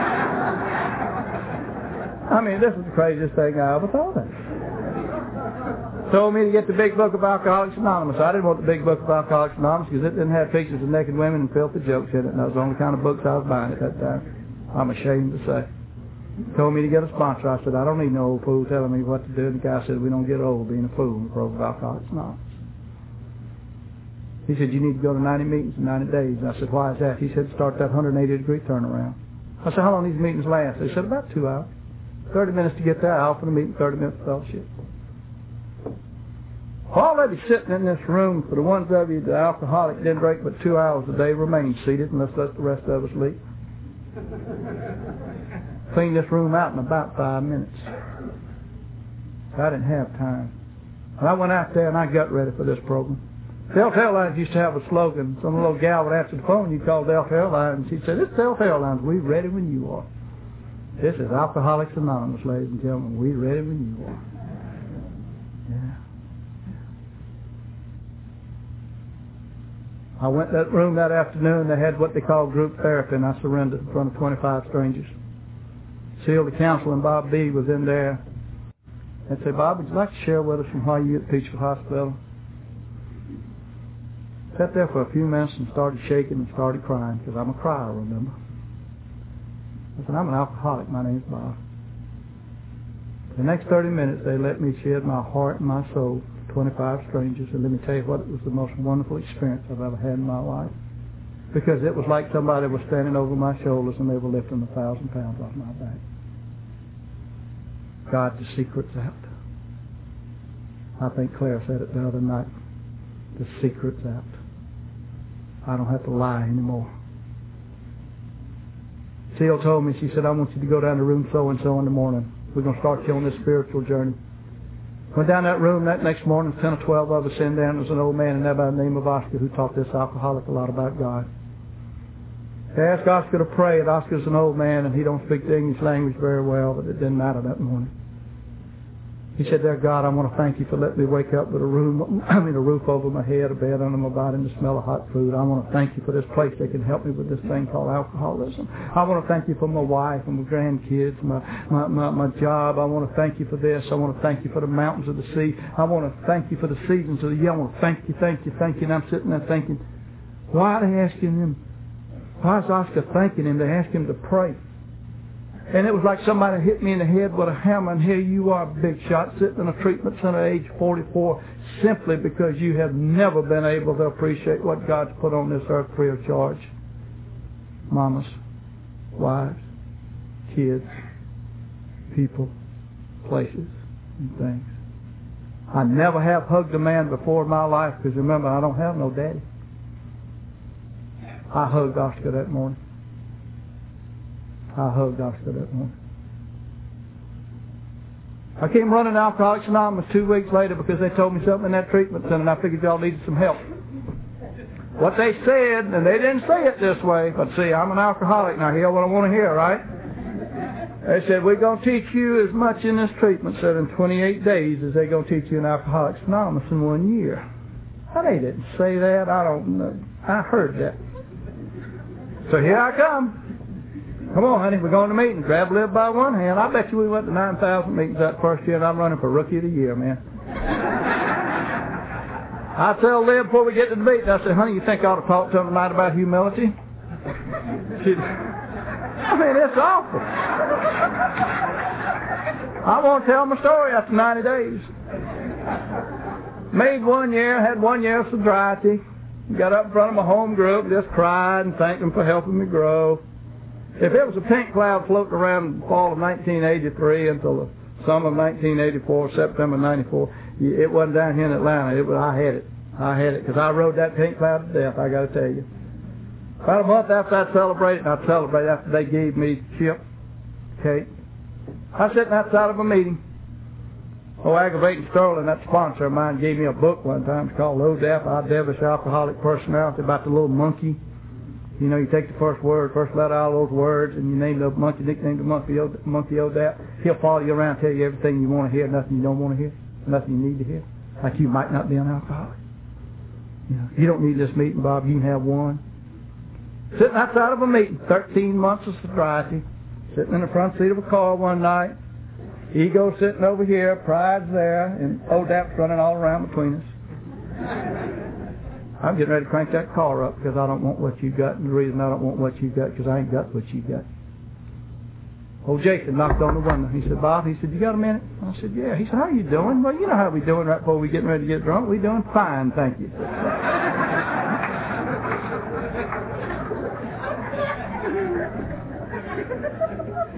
I mean, this is the craziest thing I ever thought of. Told me to get the big book of Alcoholics Anonymous. I didn't want the big book of Alcoholics Anonymous because it didn't have pictures of naked women and filthy jokes in it, and that was the only kind of books I was buying at that time. I'm ashamed to say told me to get a sponsor. I said, I don't need no old fool telling me what to do. And the guy said, we don't get old being a fool in the program of Alcoholics Anonymous. He said, you need to go to 90 meetings in 90 days. I said, why is that? He said, start that 180 degree turnaround. I said, how long these meetings last? They said, about two hours. 30 minutes to get there, out for the meeting, 30 minutes fellowship. Already sitting in this room, for the ones of you the alcoholic didn't drink but two hours a day, remain seated unless let the rest of us leave clean this room out in about five minutes. I didn't have time. And I went out there and I got ready for this program. Delta Airlines used to have a slogan. Some little gal would answer the phone, you call Delta Airlines, and she'd say, it's Delta Airlines, we're ready when you are. This is Alcoholics Anonymous, ladies and gentlemen, We're ready when you are. Yeah. I went that room that afternoon, they had what they called group therapy, and I surrendered in front of 25 strangers. Seal the counsel and Bob B was in there. I'd say, Bob, would you like to share with us from why you at Peachford Hospital? Sat there for a few minutes and started shaking and started crying because I'm a crier, remember? I said, I'm an alcoholic. My name's Bob. The next 30 minutes, they let me shed my heart and my soul to 25 strangers. And let me tell you what, it was the most wonderful experience I've ever had in my life. Because it was like somebody was standing over my shoulders and they were lifting a thousand pounds off my back. God, the secret's out. I think Claire said it the other night. The secret's out. I don't have to lie anymore. Seal told me, she said, I want you to go down to room so and so in the morning. We're going to start you on this spiritual journey. Went down that room that next morning, 10 or 12 of us in there, and there was an old man in there by the name of Oscar who taught this alcoholic a lot about God. They asked Oscar to pray, and Oscar's an old man, and he don't speak the English language very well, but it didn't matter that morning. He said, Dear God, I want to thank you for letting me wake up with a room, I mean a roof over my head, a bed under my body, and the smell of hot food. I want to thank you for this place that can help me with this thing called alcoholism. I want to thank you for my wife and my grandkids, my, my, my, my job. I want to thank you for this. I want to thank you for the mountains of the sea. I want to thank you for the seasons of the year. I want to thank you, thank you, thank you. And I'm sitting there thinking, why are they asking him? Why is Oscar thanking him? They ask him to pray. And it was like somebody hit me in the head with a hammer, and here you are, big shot, sitting in a treatment center age 44, simply because you have never been able to appreciate what God's put on this earth free of charge. Mamas, wives, kids, people, places, and things. I never have hugged a man before in my life because remember, I don't have no daddy. I hugged Oscar that morning. I hugged Oscar that morning. I came running out to Alcoholics Anonymous two weeks later because they told me something in that treatment center and I figured y'all needed some help. What they said, and they didn't say it this way, but see, I'm an alcoholic now. Hear what I want to hear, right? They said, we're going to teach you as much in this treatment center in 28 days as they're going to teach you in Alcoholics Anonymous in one year. Now, they didn't say that. I don't know. I heard that. So here I come. Come on, honey, we're going to meetings. Grab Liv by one hand. I bet you we went to 9,000 meetings that first year, and I'm running for Rookie of the Year, man. I tell Liv before we get to the meeting, I said, honey, you think I ought to talk to him tonight about humility? She, I mean, it's awful. I won't tell my story after 90 days. Made one year, had one year of sobriety. Got up in front of my home group, and just cried and thanked them for helping me grow. If it was a pink cloud floating around the fall of 1983 until the summer of 1984, September 94, it wasn't down here in Atlanta. It was, I had it. I had it because I rode that pink cloud to death, I got to tell you. About a month after I celebrated, and I celebrated after they gave me chip, cake, I was sitting outside of a meeting. Oh, Aggravating Sterling, that sponsor of mine, gave me a book one time. It's called Death, Our Devilish Alcoholic Personality, about the little monkey you know, you take the first word, first letter out of those words, and you name the monkey, nickname the monkey, monkey that. He'll follow you around, tell you everything you want to hear, nothing you don't want to hear, nothing you need to hear. Like you might not be an alcoholic. You know, you don't need this meeting, Bob. You can have one. Sitting outside of a meeting, 13 months of sobriety, sitting in the front seat of a car one night, ego sitting over here, pride's there, and ODAP's running all around between us. I'm getting ready to crank that car up because I don't want what you've got. And the reason I don't want what you've got because I ain't got what you've got. Old Jason knocked on the window. He said, Bob, he said, you got a minute? I said, yeah. He said, how are you doing? Well, you know how we doing right before we getting ready to get drunk. We doing fine, thank you.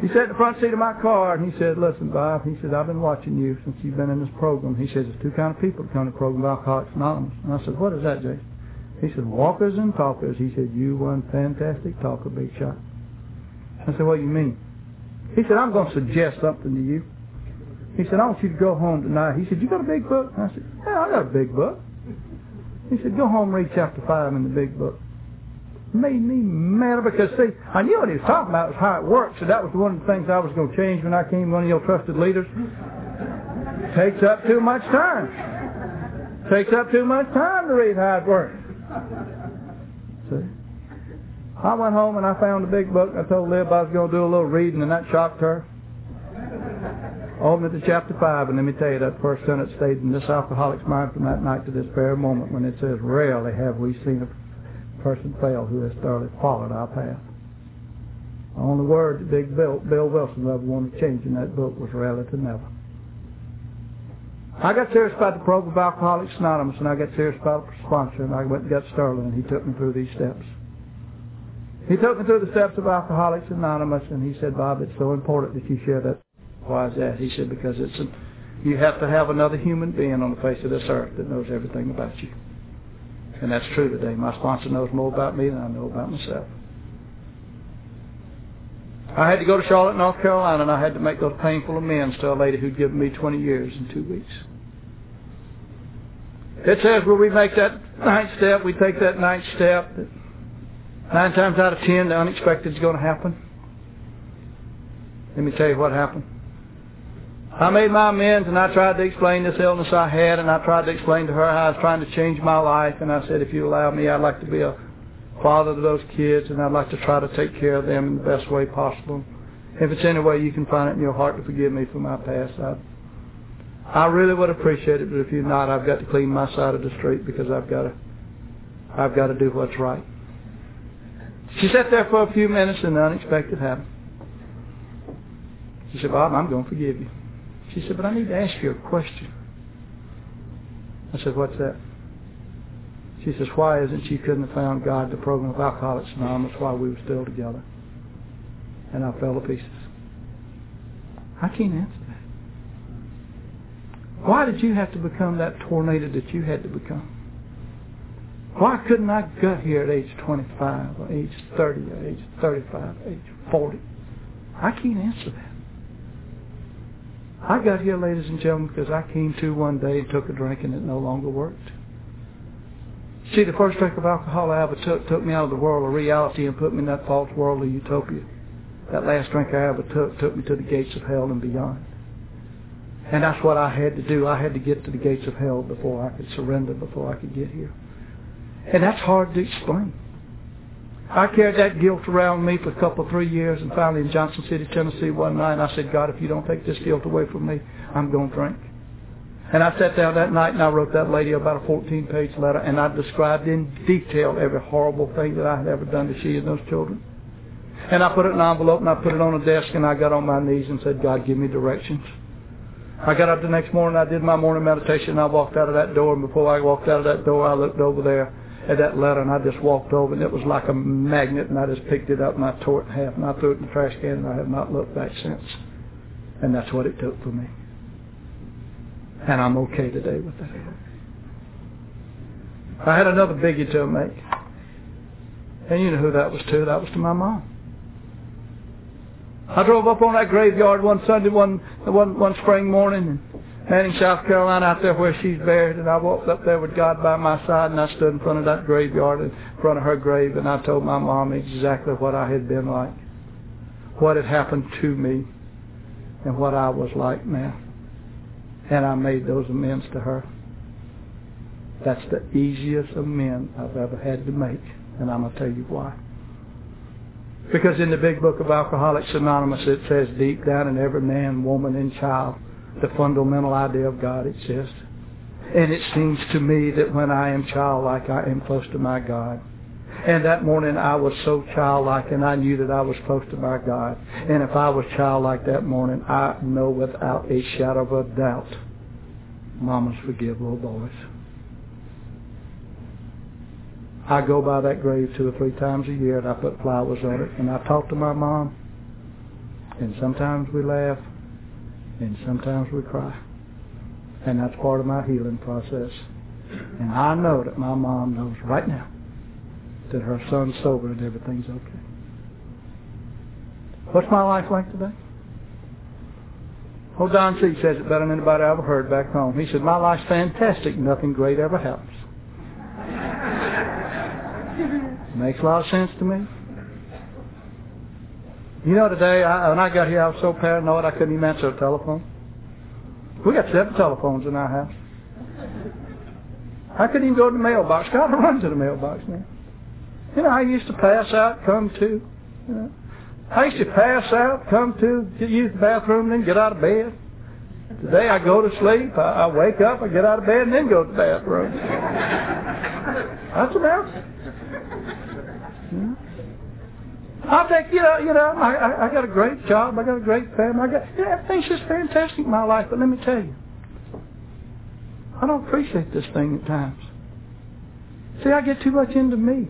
He sat in the front seat of my car and he said, listen, Bob, he said, I've been watching you since you've been in this program. He says, there's two kind of people that come to the program of Alcoholics Anonymous. And I said, what is that, Jason? He said, walkers and talkers. He said, you one fantastic talker, big shot. I said, what do you mean? He said, I'm going to suggest something to you. He said, I want you to go home tonight. He said, you got a big book? I said, yeah, I got a big book. He said, go home read chapter 5 in the big book. Made me mad because, see, I knew what he was talking about was how it works, so that was one of the things I was going to change when I came one of your trusted leaders. Takes up too much time. Takes up too much time to read how it works. See? I went home and I found a big book. I told Liv I was going to do a little reading, and that shocked her. Opened it to chapter 5, and let me tell you, that first sentence stayed in this alcoholic's mind from that night to this very moment when it says, Rarely have we seen a person fail who has thoroughly followed our path. The only word that Big Bill, Bill Wilson ever wanted to change in that book was rarely to never. I got serious about the program of Alcoholics Anonymous, and I got serious about the sponsor, and I went and got Sterling, and he took me through these steps. He took me through the steps of Alcoholics Anonymous, and he said, Bob, it's so important that you share that. Why is that? He said, because it's you have to have another human being on the face of this earth that knows everything about you. And that's true today. My sponsor knows more about me than I know about myself. I had to go to Charlotte, North Carolina, and I had to make those painful amends to a lady who'd given me 20 years in two weeks. It says when we make that ninth step, we take that ninth step, nine times out of ten, the unexpected is going to happen. Let me tell you what happened. I made my amends and I tried to explain this illness I had and I tried to explain to her how I was trying to change my life and I said, if you allow me, I'd like to be a father to those kids and I'd like to try to take care of them in the best way possible. If it's any way you can find it in your heart to forgive me for my past, I, I really would appreciate it, but if you're not, I've got to clean my side of the street because I've got to, I've got to do what's right. She sat there for a few minutes and the unexpected happened. She said, Bob, I'm going to forgive you. She said, but I need to ask you a question. I said, what's that? She says, why isn't she couldn't have found God the program of Alcoholics Anonymous while we were still together? And I fell to pieces. I can't answer that. Why did you have to become that tornado that you had to become? Why couldn't I get here at age 25 or age 30 or age 35, age 40? I can't answer that. I got here, ladies and gentlemen, because I came to one day and took a drink and it no longer worked. See, the first drink of alcohol I ever took took me out of the world of reality and put me in that false world of utopia. That last drink I ever took took me to the gates of hell and beyond. And that's what I had to do. I had to get to the gates of hell before I could surrender, before I could get here. And that's hard to explain. I carried that guilt around me for a couple, three years, and finally in Johnson City, Tennessee, one night, I said, God, if you don't take this guilt away from me, I'm going to drink. And I sat down that night and I wrote that lady about a 14-page letter, and I described in detail every horrible thing that I had ever done to she and those children. And I put it in an envelope and I put it on a desk and I got on my knees and said, God, give me directions. I got up the next morning, I did my morning meditation, and I walked out of that door, and before I walked out of that door, I looked over there at that letter, and I just walked over, and it was like a magnet, and I just picked it up, and I tore it in half, and I threw it in the trash can, and I have not looked back since. And that's what it took for me. And I'm okay today with that. I had another biggie to make. And you know who that was to. That was to my mom. I drove up on that graveyard one Sunday, one one one spring morning, Manning, South Carolina, out there where she's buried, and I walked up there with God by my side, and I stood in front of that graveyard, in front of her grave, and I told my mom exactly what I had been like, what had happened to me, and what I was like now. And I made those amends to her. That's the easiest amend I've ever had to make, and I'm going to tell you why. Because in the big book of Alcoholics Anonymous, it says deep down in every man, woman, and child, the fundamental idea of God exists. And it seems to me that when I am childlike, I am close to my God. And that morning I was so childlike and I knew that I was close to my God. And if I was childlike that morning, I know without a shadow of a doubt, mamas forgive little boys. I go by that grave two or three times a year and I put flowers on it and I talk to my mom. And sometimes we laugh and sometimes we cry. And that's part of my healing process. And I know that my mom knows right now that her son's sober and everything's okay. What's my life like today? Oh, Don C. says it better than anybody I ever heard back home. He said, my life's fantastic. Nothing great ever happens. Makes a lot of sense to me. You know, today, I, when I got here, I was so paranoid I couldn't even answer a telephone. We got seven telephones in our house. I couldn't even go to the mailbox. Got to run to the mailbox now. You know, I used to pass out, come to. You know. I used to pass out, come to, get, use the bathroom, then get out of bed. Today I go to sleep, I, I wake up, I get out of bed, and then go to the bathroom. That's about it. Yeah. I think, you know, you know, I, I, I got a great job, I got a great family, I got, you know, everything's just fantastic in my life, but let me tell you, I don't appreciate this thing at times. See, I get too much into me.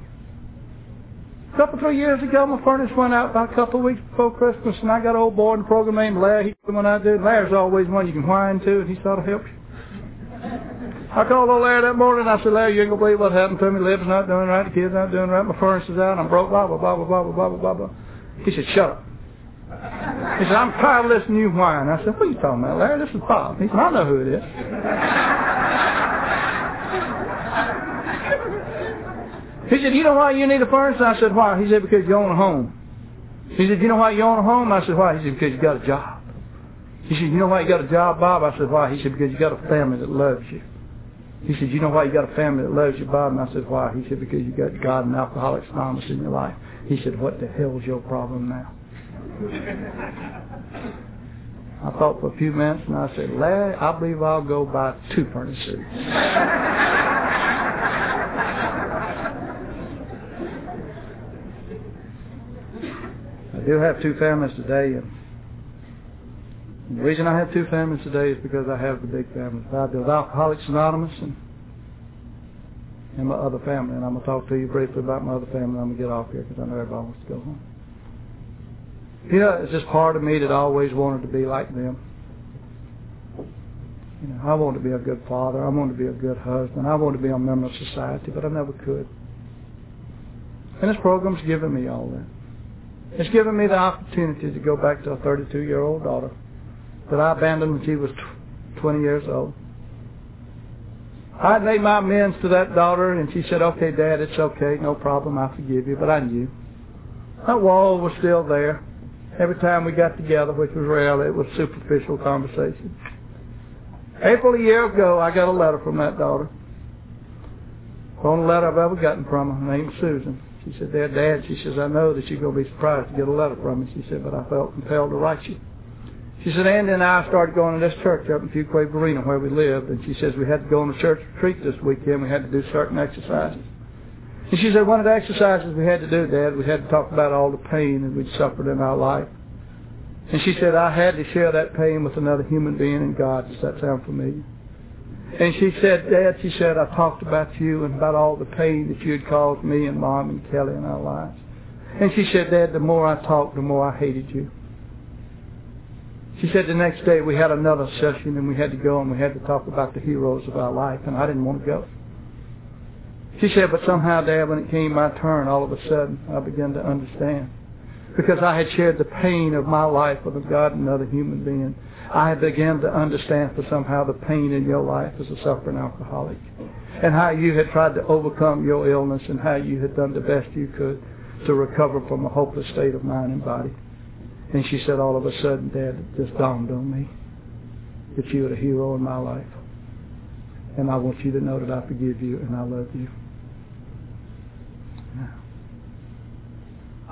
A couple, three years ago, my furnace went out about a couple of weeks before Christmas, and I got an old boy in the program named Larry. He told me what I do. Larry's always one you can whine to, and he sort of helps you. I called old Larry that morning, I said, Larry, you ain't to believe what happened to me. Liv's not doing right, the kids not doing right, my furnace is out, I'm broke, blah, blah, blah, blah, blah, blah, blah, blah, blah. He said, shut up. He said, I'm tired of listening to you whine. I said, what are you talking about, Larry? This is Bob. He said, I know who it is. He said, you know why you need a furnace? I said, why? He said, because you own a home. He said, you know why you own a home? I said, why? He said, because you got a job. He said, you know why you got a job, Bob? I said, why? He said, because you got a family that loves you. He said, you know why you got a family that loves you, Bob? And I said, why? He said, because you got God and Alcoholics Anonymous in your life. He said, what the hell's your problem now? I thought for a few minutes and I said, Larry, I believe I'll go buy two furnaces. I do have two families today, and the reason I have two families today is because I have the big families. I have Alcoholics Anonymous and, and my other family, and I'm going to talk to you briefly about my other family. I'm going to get off here because I know everybody wants to go home. You know, it's just part of me that I always wanted to be like them. You know, I wanted to be a good father. I wanted to be a good husband. I wanted to be a member of society, but I never could. And this program's given me all that. It's given me the opportunity to go back to a 32-year-old daughter that I abandoned when she was 20 years old. I made my amends to that daughter, and she said, okay, Dad, it's okay, no problem, I forgive you. But I knew. That wall was still there. Every time we got together, which was rare, it was superficial conversation. April a year ago, I got a letter from that daughter. The only letter I've ever gotten from her. Her name's Susan. She said, Dad, Dad, she says, I know that you're going to be surprised to get a letter from me. She said, but I felt compelled to write you. She said, Andy and I started going to this church up in Fuquay-Varina where we lived, and she says we had to go on a church retreat this weekend. We had to do certain exercises. And she said, one of the exercises we had to do, Dad, we had to talk about all the pain that we'd suffered in our life. And she said, I had to share that pain with another human being and God. Does that sound familiar? And she said, Dad, she said, I talked about you and about all the pain that you had caused me and Mom and Kelly in our lives. And she said, Dad, the more I talked, the more I hated you. She said the next day we had another session and we had to go and we had to talk about the heroes of our life and I didn't want to go. She said, but somehow, Dad, when it came my turn, all of a sudden I began to understand. Because I had shared the pain of my life with a God and another human being. I began to understand for somehow the pain in your life as a suffering alcoholic. And how you had tried to overcome your illness and how you had done the best you could to recover from a hopeless state of mind and body. And she said, all of a sudden, Dad, it just dawned on me that you were a hero in my life. And I want you to know that I forgive you and I love you.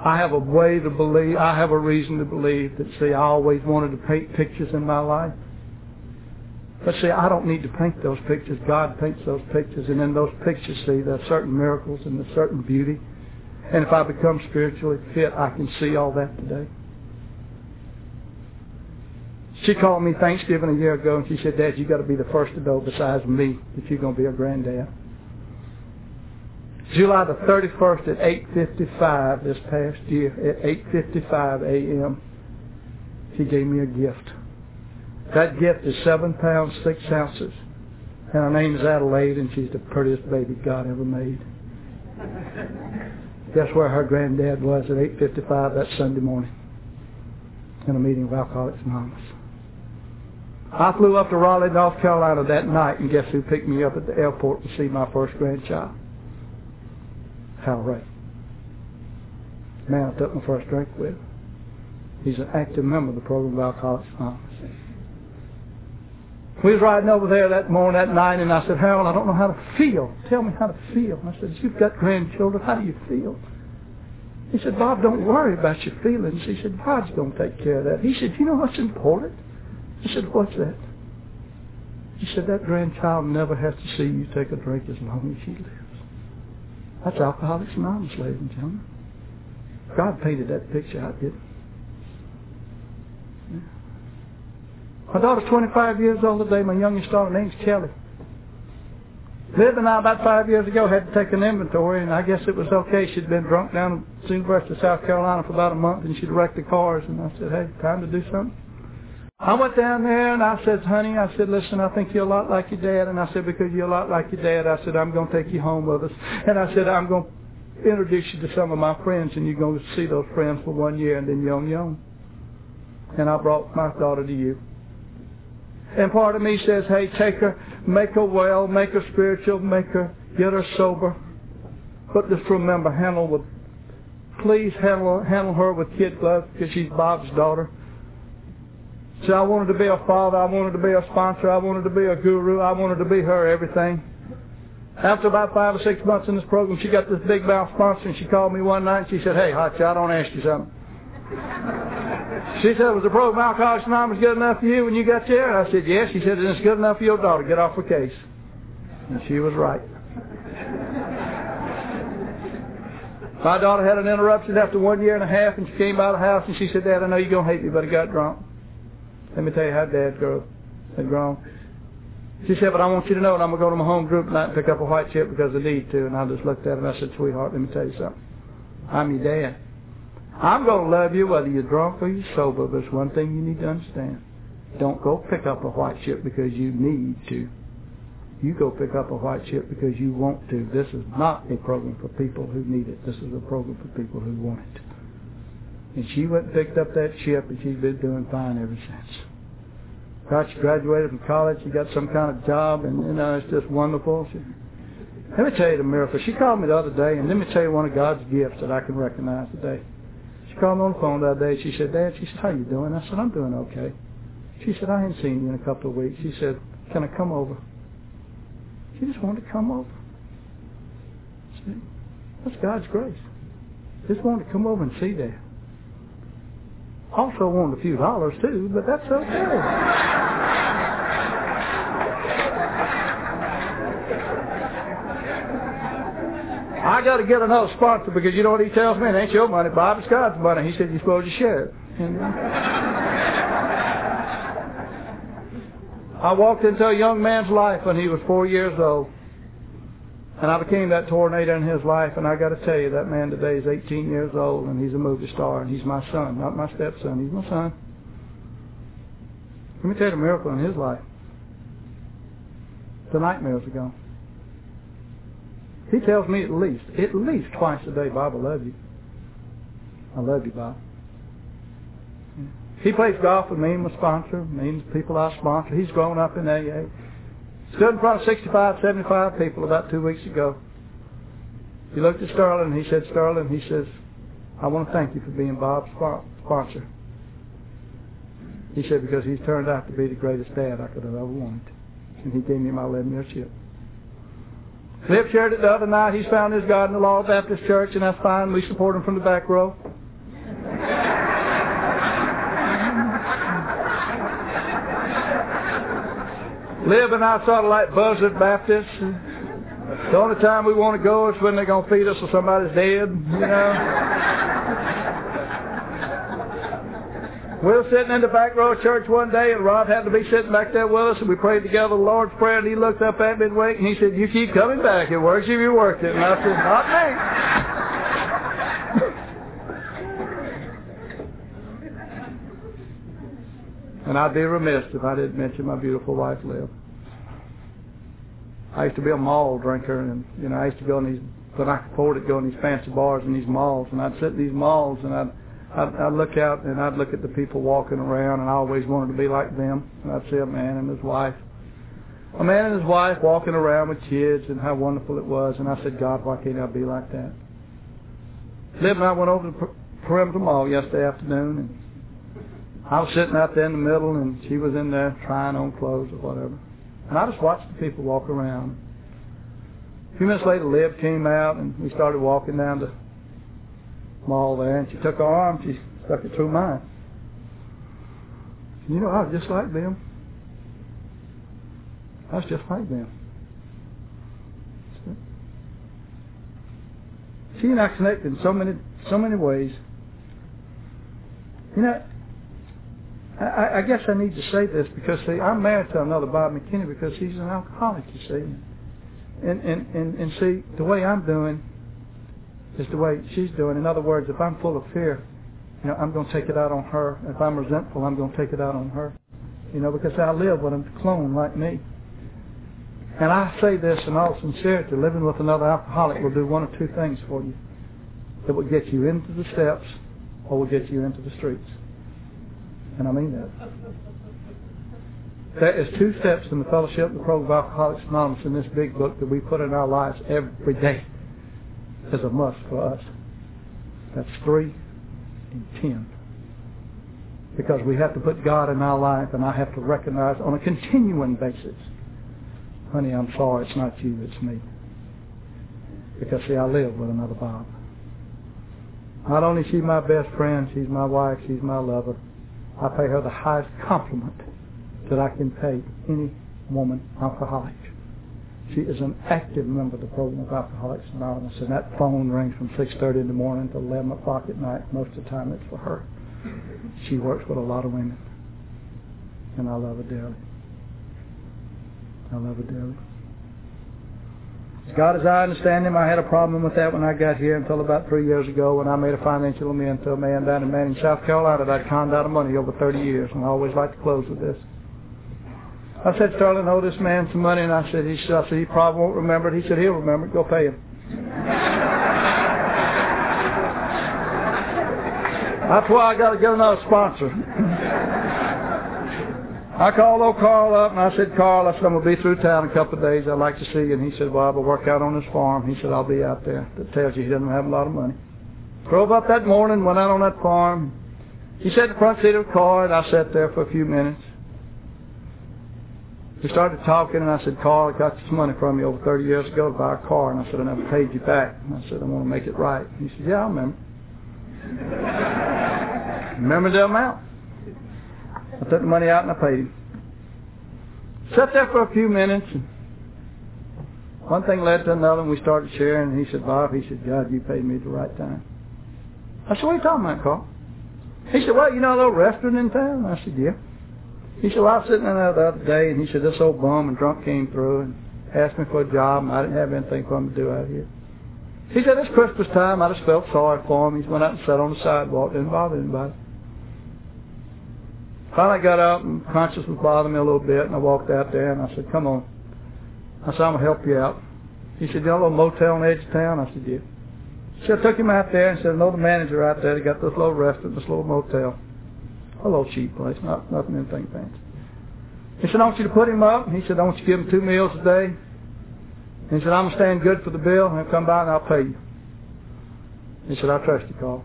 I have a way to believe, I have a reason to believe that, see, I always wanted to paint pictures in my life. But see, I don't need to paint those pictures. God paints those pictures. And in those pictures, see, there are certain miracles and there's certain beauty. And if I become spiritually fit, I can see all that today. She called me Thanksgiving a year ago and she said, Dad, you got to be the first to know besides me that you're going to be a granddad. July the 31st at 8.55 this past year, at 8.55 a.m., she gave me a gift. That gift is seven pounds, six ounces. And her name is Adelaide, and she's the prettiest baby God ever made. Guess where her granddad was at 8.55 that Sunday morning? In a meeting of Alcoholics Anonymous. I flew up to Raleigh, North Carolina that night, and guess who picked me up at the airport to see my first grandchild? Hal Ray. Man I took my first drink with. He's an active member of the program of Alcoholics Anonymous. We was riding over there that morning, that night, and I said, Harold, I don't know how to feel. Tell me how to feel. I said, you've got grandchildren. How do you feel? He said, Bob, don't worry about your feelings. He said, God's going to take care of that. He said, you know what's important? I said, what's that? He said, that grandchild never has to see you take a drink as long as she lives. That's Alcoholics Anonymous, ladies and gentlemen. God painted that picture out, didn't? Yeah. My daughter's 25 years old today. My youngest daughter, name's Kelly. Liv and I, about five years ago, had to take an inventory, and I guess it was okay. She'd been drunk down at the University of South Carolina for about a month, and she'd wrecked the cars. And I said, hey, time to do something. I went down there and I said, honey, I said, listen, I think you're a lot like your dad. And I said, because you're a lot like your dad, I said, I'm going to take you home with us. And I said, I'm going to introduce you to some of my friends and you're going to see those friends for one year and then you're on your own. And I brought my daughter to you. And part of me says, hey, take her, make her well, make her spiritual, make her, get her sober. But just remember, handle with, please handle, handle her with kid gloves because she's Bob's daughter. So I wanted to be a father. I wanted to be a sponsor. I wanted to be a guru. I wanted to be her everything. After about five or six months in this program, she got this big mouth sponsor, and she called me one night and she said, "Hey, Hotshot, I don't ask you something." She said, "Was the program Alcoholics Anonymous good enough for you when you got there?" I said, "Yes." She said, "And it's good enough for your daughter. Get off her case." And she was right. My daughter had an interruption after one year and a half, and she came by the house and she said, "Dad, I know you're gonna hate me, but I got drunk." Let me tell you how Dad grew, had grown. She said, but I want you to know that I'm going to go to my home group tonight and pick up a white chip because I need to. And I just looked at her and I said, sweetheart, let me tell you something. I'm your dad. I'm going to love you whether you're drunk or you're sober. But there's one thing you need to understand. Don't go pick up a white chip because you need to. You go pick up a white chip because you want to. This is not a program for people who need it. This is a program for people who want it. And she went and picked up that chip, and she's been doing fine ever since. God, she graduated from college. She got some kind of job, and you know it's just wonderful. She, let me tell you the miracle. She called me the other day, and let me tell you one of God's gifts that I can recognize today. She called me on the phone other day. She said, "Dad," she said, "How you doing?" I said, "I'm doing okay." She said, "I ain't seen you in a couple of weeks." She said, "Can I come over?" She just wanted to come over. See, that's God's grace. Just wanted to come over and see Dad. Also wanted a few dollars too, but that's okay. I got to get another sponsor because you know what he tells me? It ain't your money, Bob. It's God's money. He said you're supposed to share it. Uh, I walked into a young man's life when he was four years old. And I became that tornado in his life, and I got to tell you, that man today is 18 years old, and he's a movie star, and he's my son, not my stepson. He's my son. Let me tell you a miracle in his life. The nightmares are gone. He tells me at least, at least twice a day, Bob, I love you. I love you, Bob. He plays golf with me and my sponsor, me and the people I sponsor. He's grown up in AA. Stood in front of 65, 75 people about two weeks ago. He looked at Sterling and he said, Sterling, he says, I want to thank you for being Bob's sponsor. He said, because he's turned out to be the greatest dad I could have ever wanted. And he gave me my 11 year chip. Cliff shared it the other night. He's found his God in the Law Baptist Church, and that's fine. We support him from the back row. Liv and I sort of like Buzzard Baptists. The only time we want to go is when they're going to feed us or somebody's dead, you know. we were sitting in the back row of church one day, and Rob happened to be sitting back there with us, and we prayed together the Lord's Prayer, and he looked up at me and winked, and he said, you keep coming back. It works if you work it. And I said, not me. And I'd be remiss if I didn't mention my beautiful wife, Liv. I used to be a mall drinker, and you know I used to go in these, but I could afford it, go in these fancy bars in these malls, and I'd sit in these malls, and I'd, I'd I'd look out and I'd look at the people walking around, and I always wanted to be like them. And I'd see a man and his wife, a man and his wife walking around with kids, and how wonderful it was. And I said, God, why can't I be like that? Liv and I went over to Perimeter Mall yesterday afternoon, and I was sitting out there in the middle, and she was in there trying on clothes or whatever. And I just watched the people walk around. A few minutes later, Liv came out, and we started walking down the mall there, and she took her arm, she stuck it through mine. You know, I was just like them. I was just like them. She and I connected in so many, so many ways. You know, I, I guess I need to say this because see, I'm married to another Bob McKinney because he's an alcoholic. You see, and and and and see the way I'm doing is the way she's doing. In other words, if I'm full of fear, you know, I'm going to take it out on her. If I'm resentful, I'm going to take it out on her. You know, because I live with a clone like me. And I say this in all sincerity, living with another alcoholic will do one of two things for you. It will get you into the steps or will get you into the streets. And I mean that. There is two steps in the fellowship, the program of Alcoholics Anonymous in this big book that we put in our lives every day as a must for us. That's three and ten. Because we have to put God in our life and I have to recognize on a continuing basis honey, I'm sorry, it's not you, it's me. Because, see, I live with another Bob. Not only is she my best friend, she's my wife, she's my lover. I pay her the highest compliment that I can pay any woman alcoholic. She is an active member of the program of Alcoholics Anonymous, and that phone rings from 6.30 in the morning to 11 o'clock at night. Most of the time it's for her. She works with a lot of women, and I love her dearly. I love her dearly. As God as I understand Him, I had a problem with that when I got here until about three years ago when I made a financial amend to a man down in Manning, South Carolina that I'd conned out of money over 30 years, and I always like to close with this. I said, Sterling, owe this man some money, and I said, he, I said, he probably won't remember it. He said, he'll remember it. Go pay him. That's why I got to get another sponsor. I called old Carl up and I said, Carl, I said, I'm going to be through town in a couple of days. I'd like to see you. And he said, well, I'll work out on this farm. He said, I'll be out there. That tells you he doesn't have a lot of money. Drove up that morning, went out on that farm. He sat in the front seat of the car and I sat there for a few minutes. We started talking and I said, Carl, I got this money from you over 30 years ago to buy a car. And I said, I never paid you back. And I said, I want to make it right. And he said, yeah, I remember. remember the amount? I took the money out and I paid him. Sat there for a few minutes and one thing led to another and we started sharing and he said, Bob, he said, God, you paid me at the right time. I said, what are you talking about, Carl? He said, well, you know the little restaurant in town? I said, yeah. He said, well, I was sitting in there the other day and he said, this old bum and drunk came through and asked me for a job and I didn't have anything for him to do out here. He said, it's Christmas time. I just felt sorry for him. He went out and sat on the sidewalk. Didn't bother anybody. Finally got up and conscience was bothering me a little bit and I walked out there and I said, come on. I said, I'm going to help you out. He said, you know a little motel on the edge of town? I said, yeah. So I took him out there and said, I know the manager out there. They got this little restaurant, this little motel. A little cheap place, not nothing anything fancy. He said, I want you to put him up. He said, I want you to give him two meals a day. He said, I'm going to stand good for the bill and come by and I'll pay you. He said, I trust you, Carl.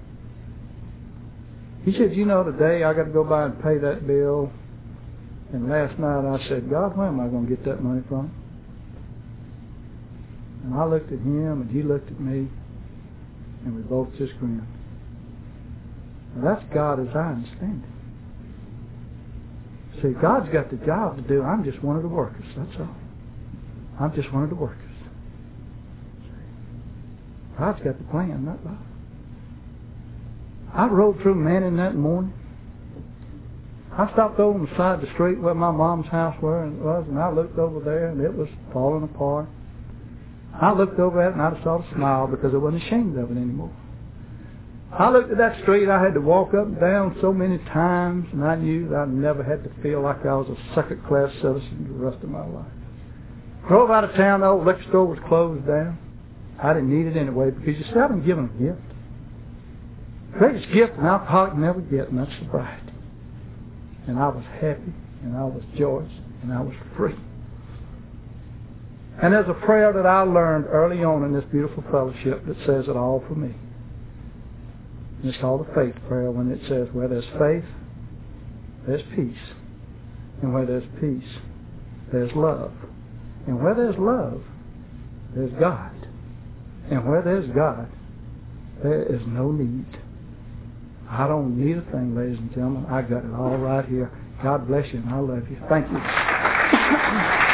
He said, you know, today I got to go by and pay that bill. And last night I said, God, where am I going to get that money from? And I looked at him and he looked at me and we both just grinned. Now that's God as I understand it. See, God's got the job to do. I'm just one of the workers. That's all. I'm just one of the workers. God's got the plan, not God. I rode through Manning that morning. I stopped over on the side of the street where my mom's house was, and I looked over there, and it was falling apart. I looked over at it, and I saw a smile because I wasn't ashamed of it anymore. I looked at that street. I had to walk up and down so many times, and I knew that I never had to feel like I was a second-class citizen the rest of my life. Drove out of town. The old liquor store was closed down. I didn't need it anyway because you see, I've been given a gift greatest gift an alcoholic never get, and that's sobriety. And I was happy, and I was joyous, and I was free. And there's a prayer that I learned early on in this beautiful fellowship that says it all for me. And it's called the faith prayer when it says, where there's faith, there's peace. And where there's peace, there's love. And where there's love, there's God. And where there's God, there is no need. I don't need a thing, ladies and gentlemen. I got it all right here. God bless you, and I love you. Thank you.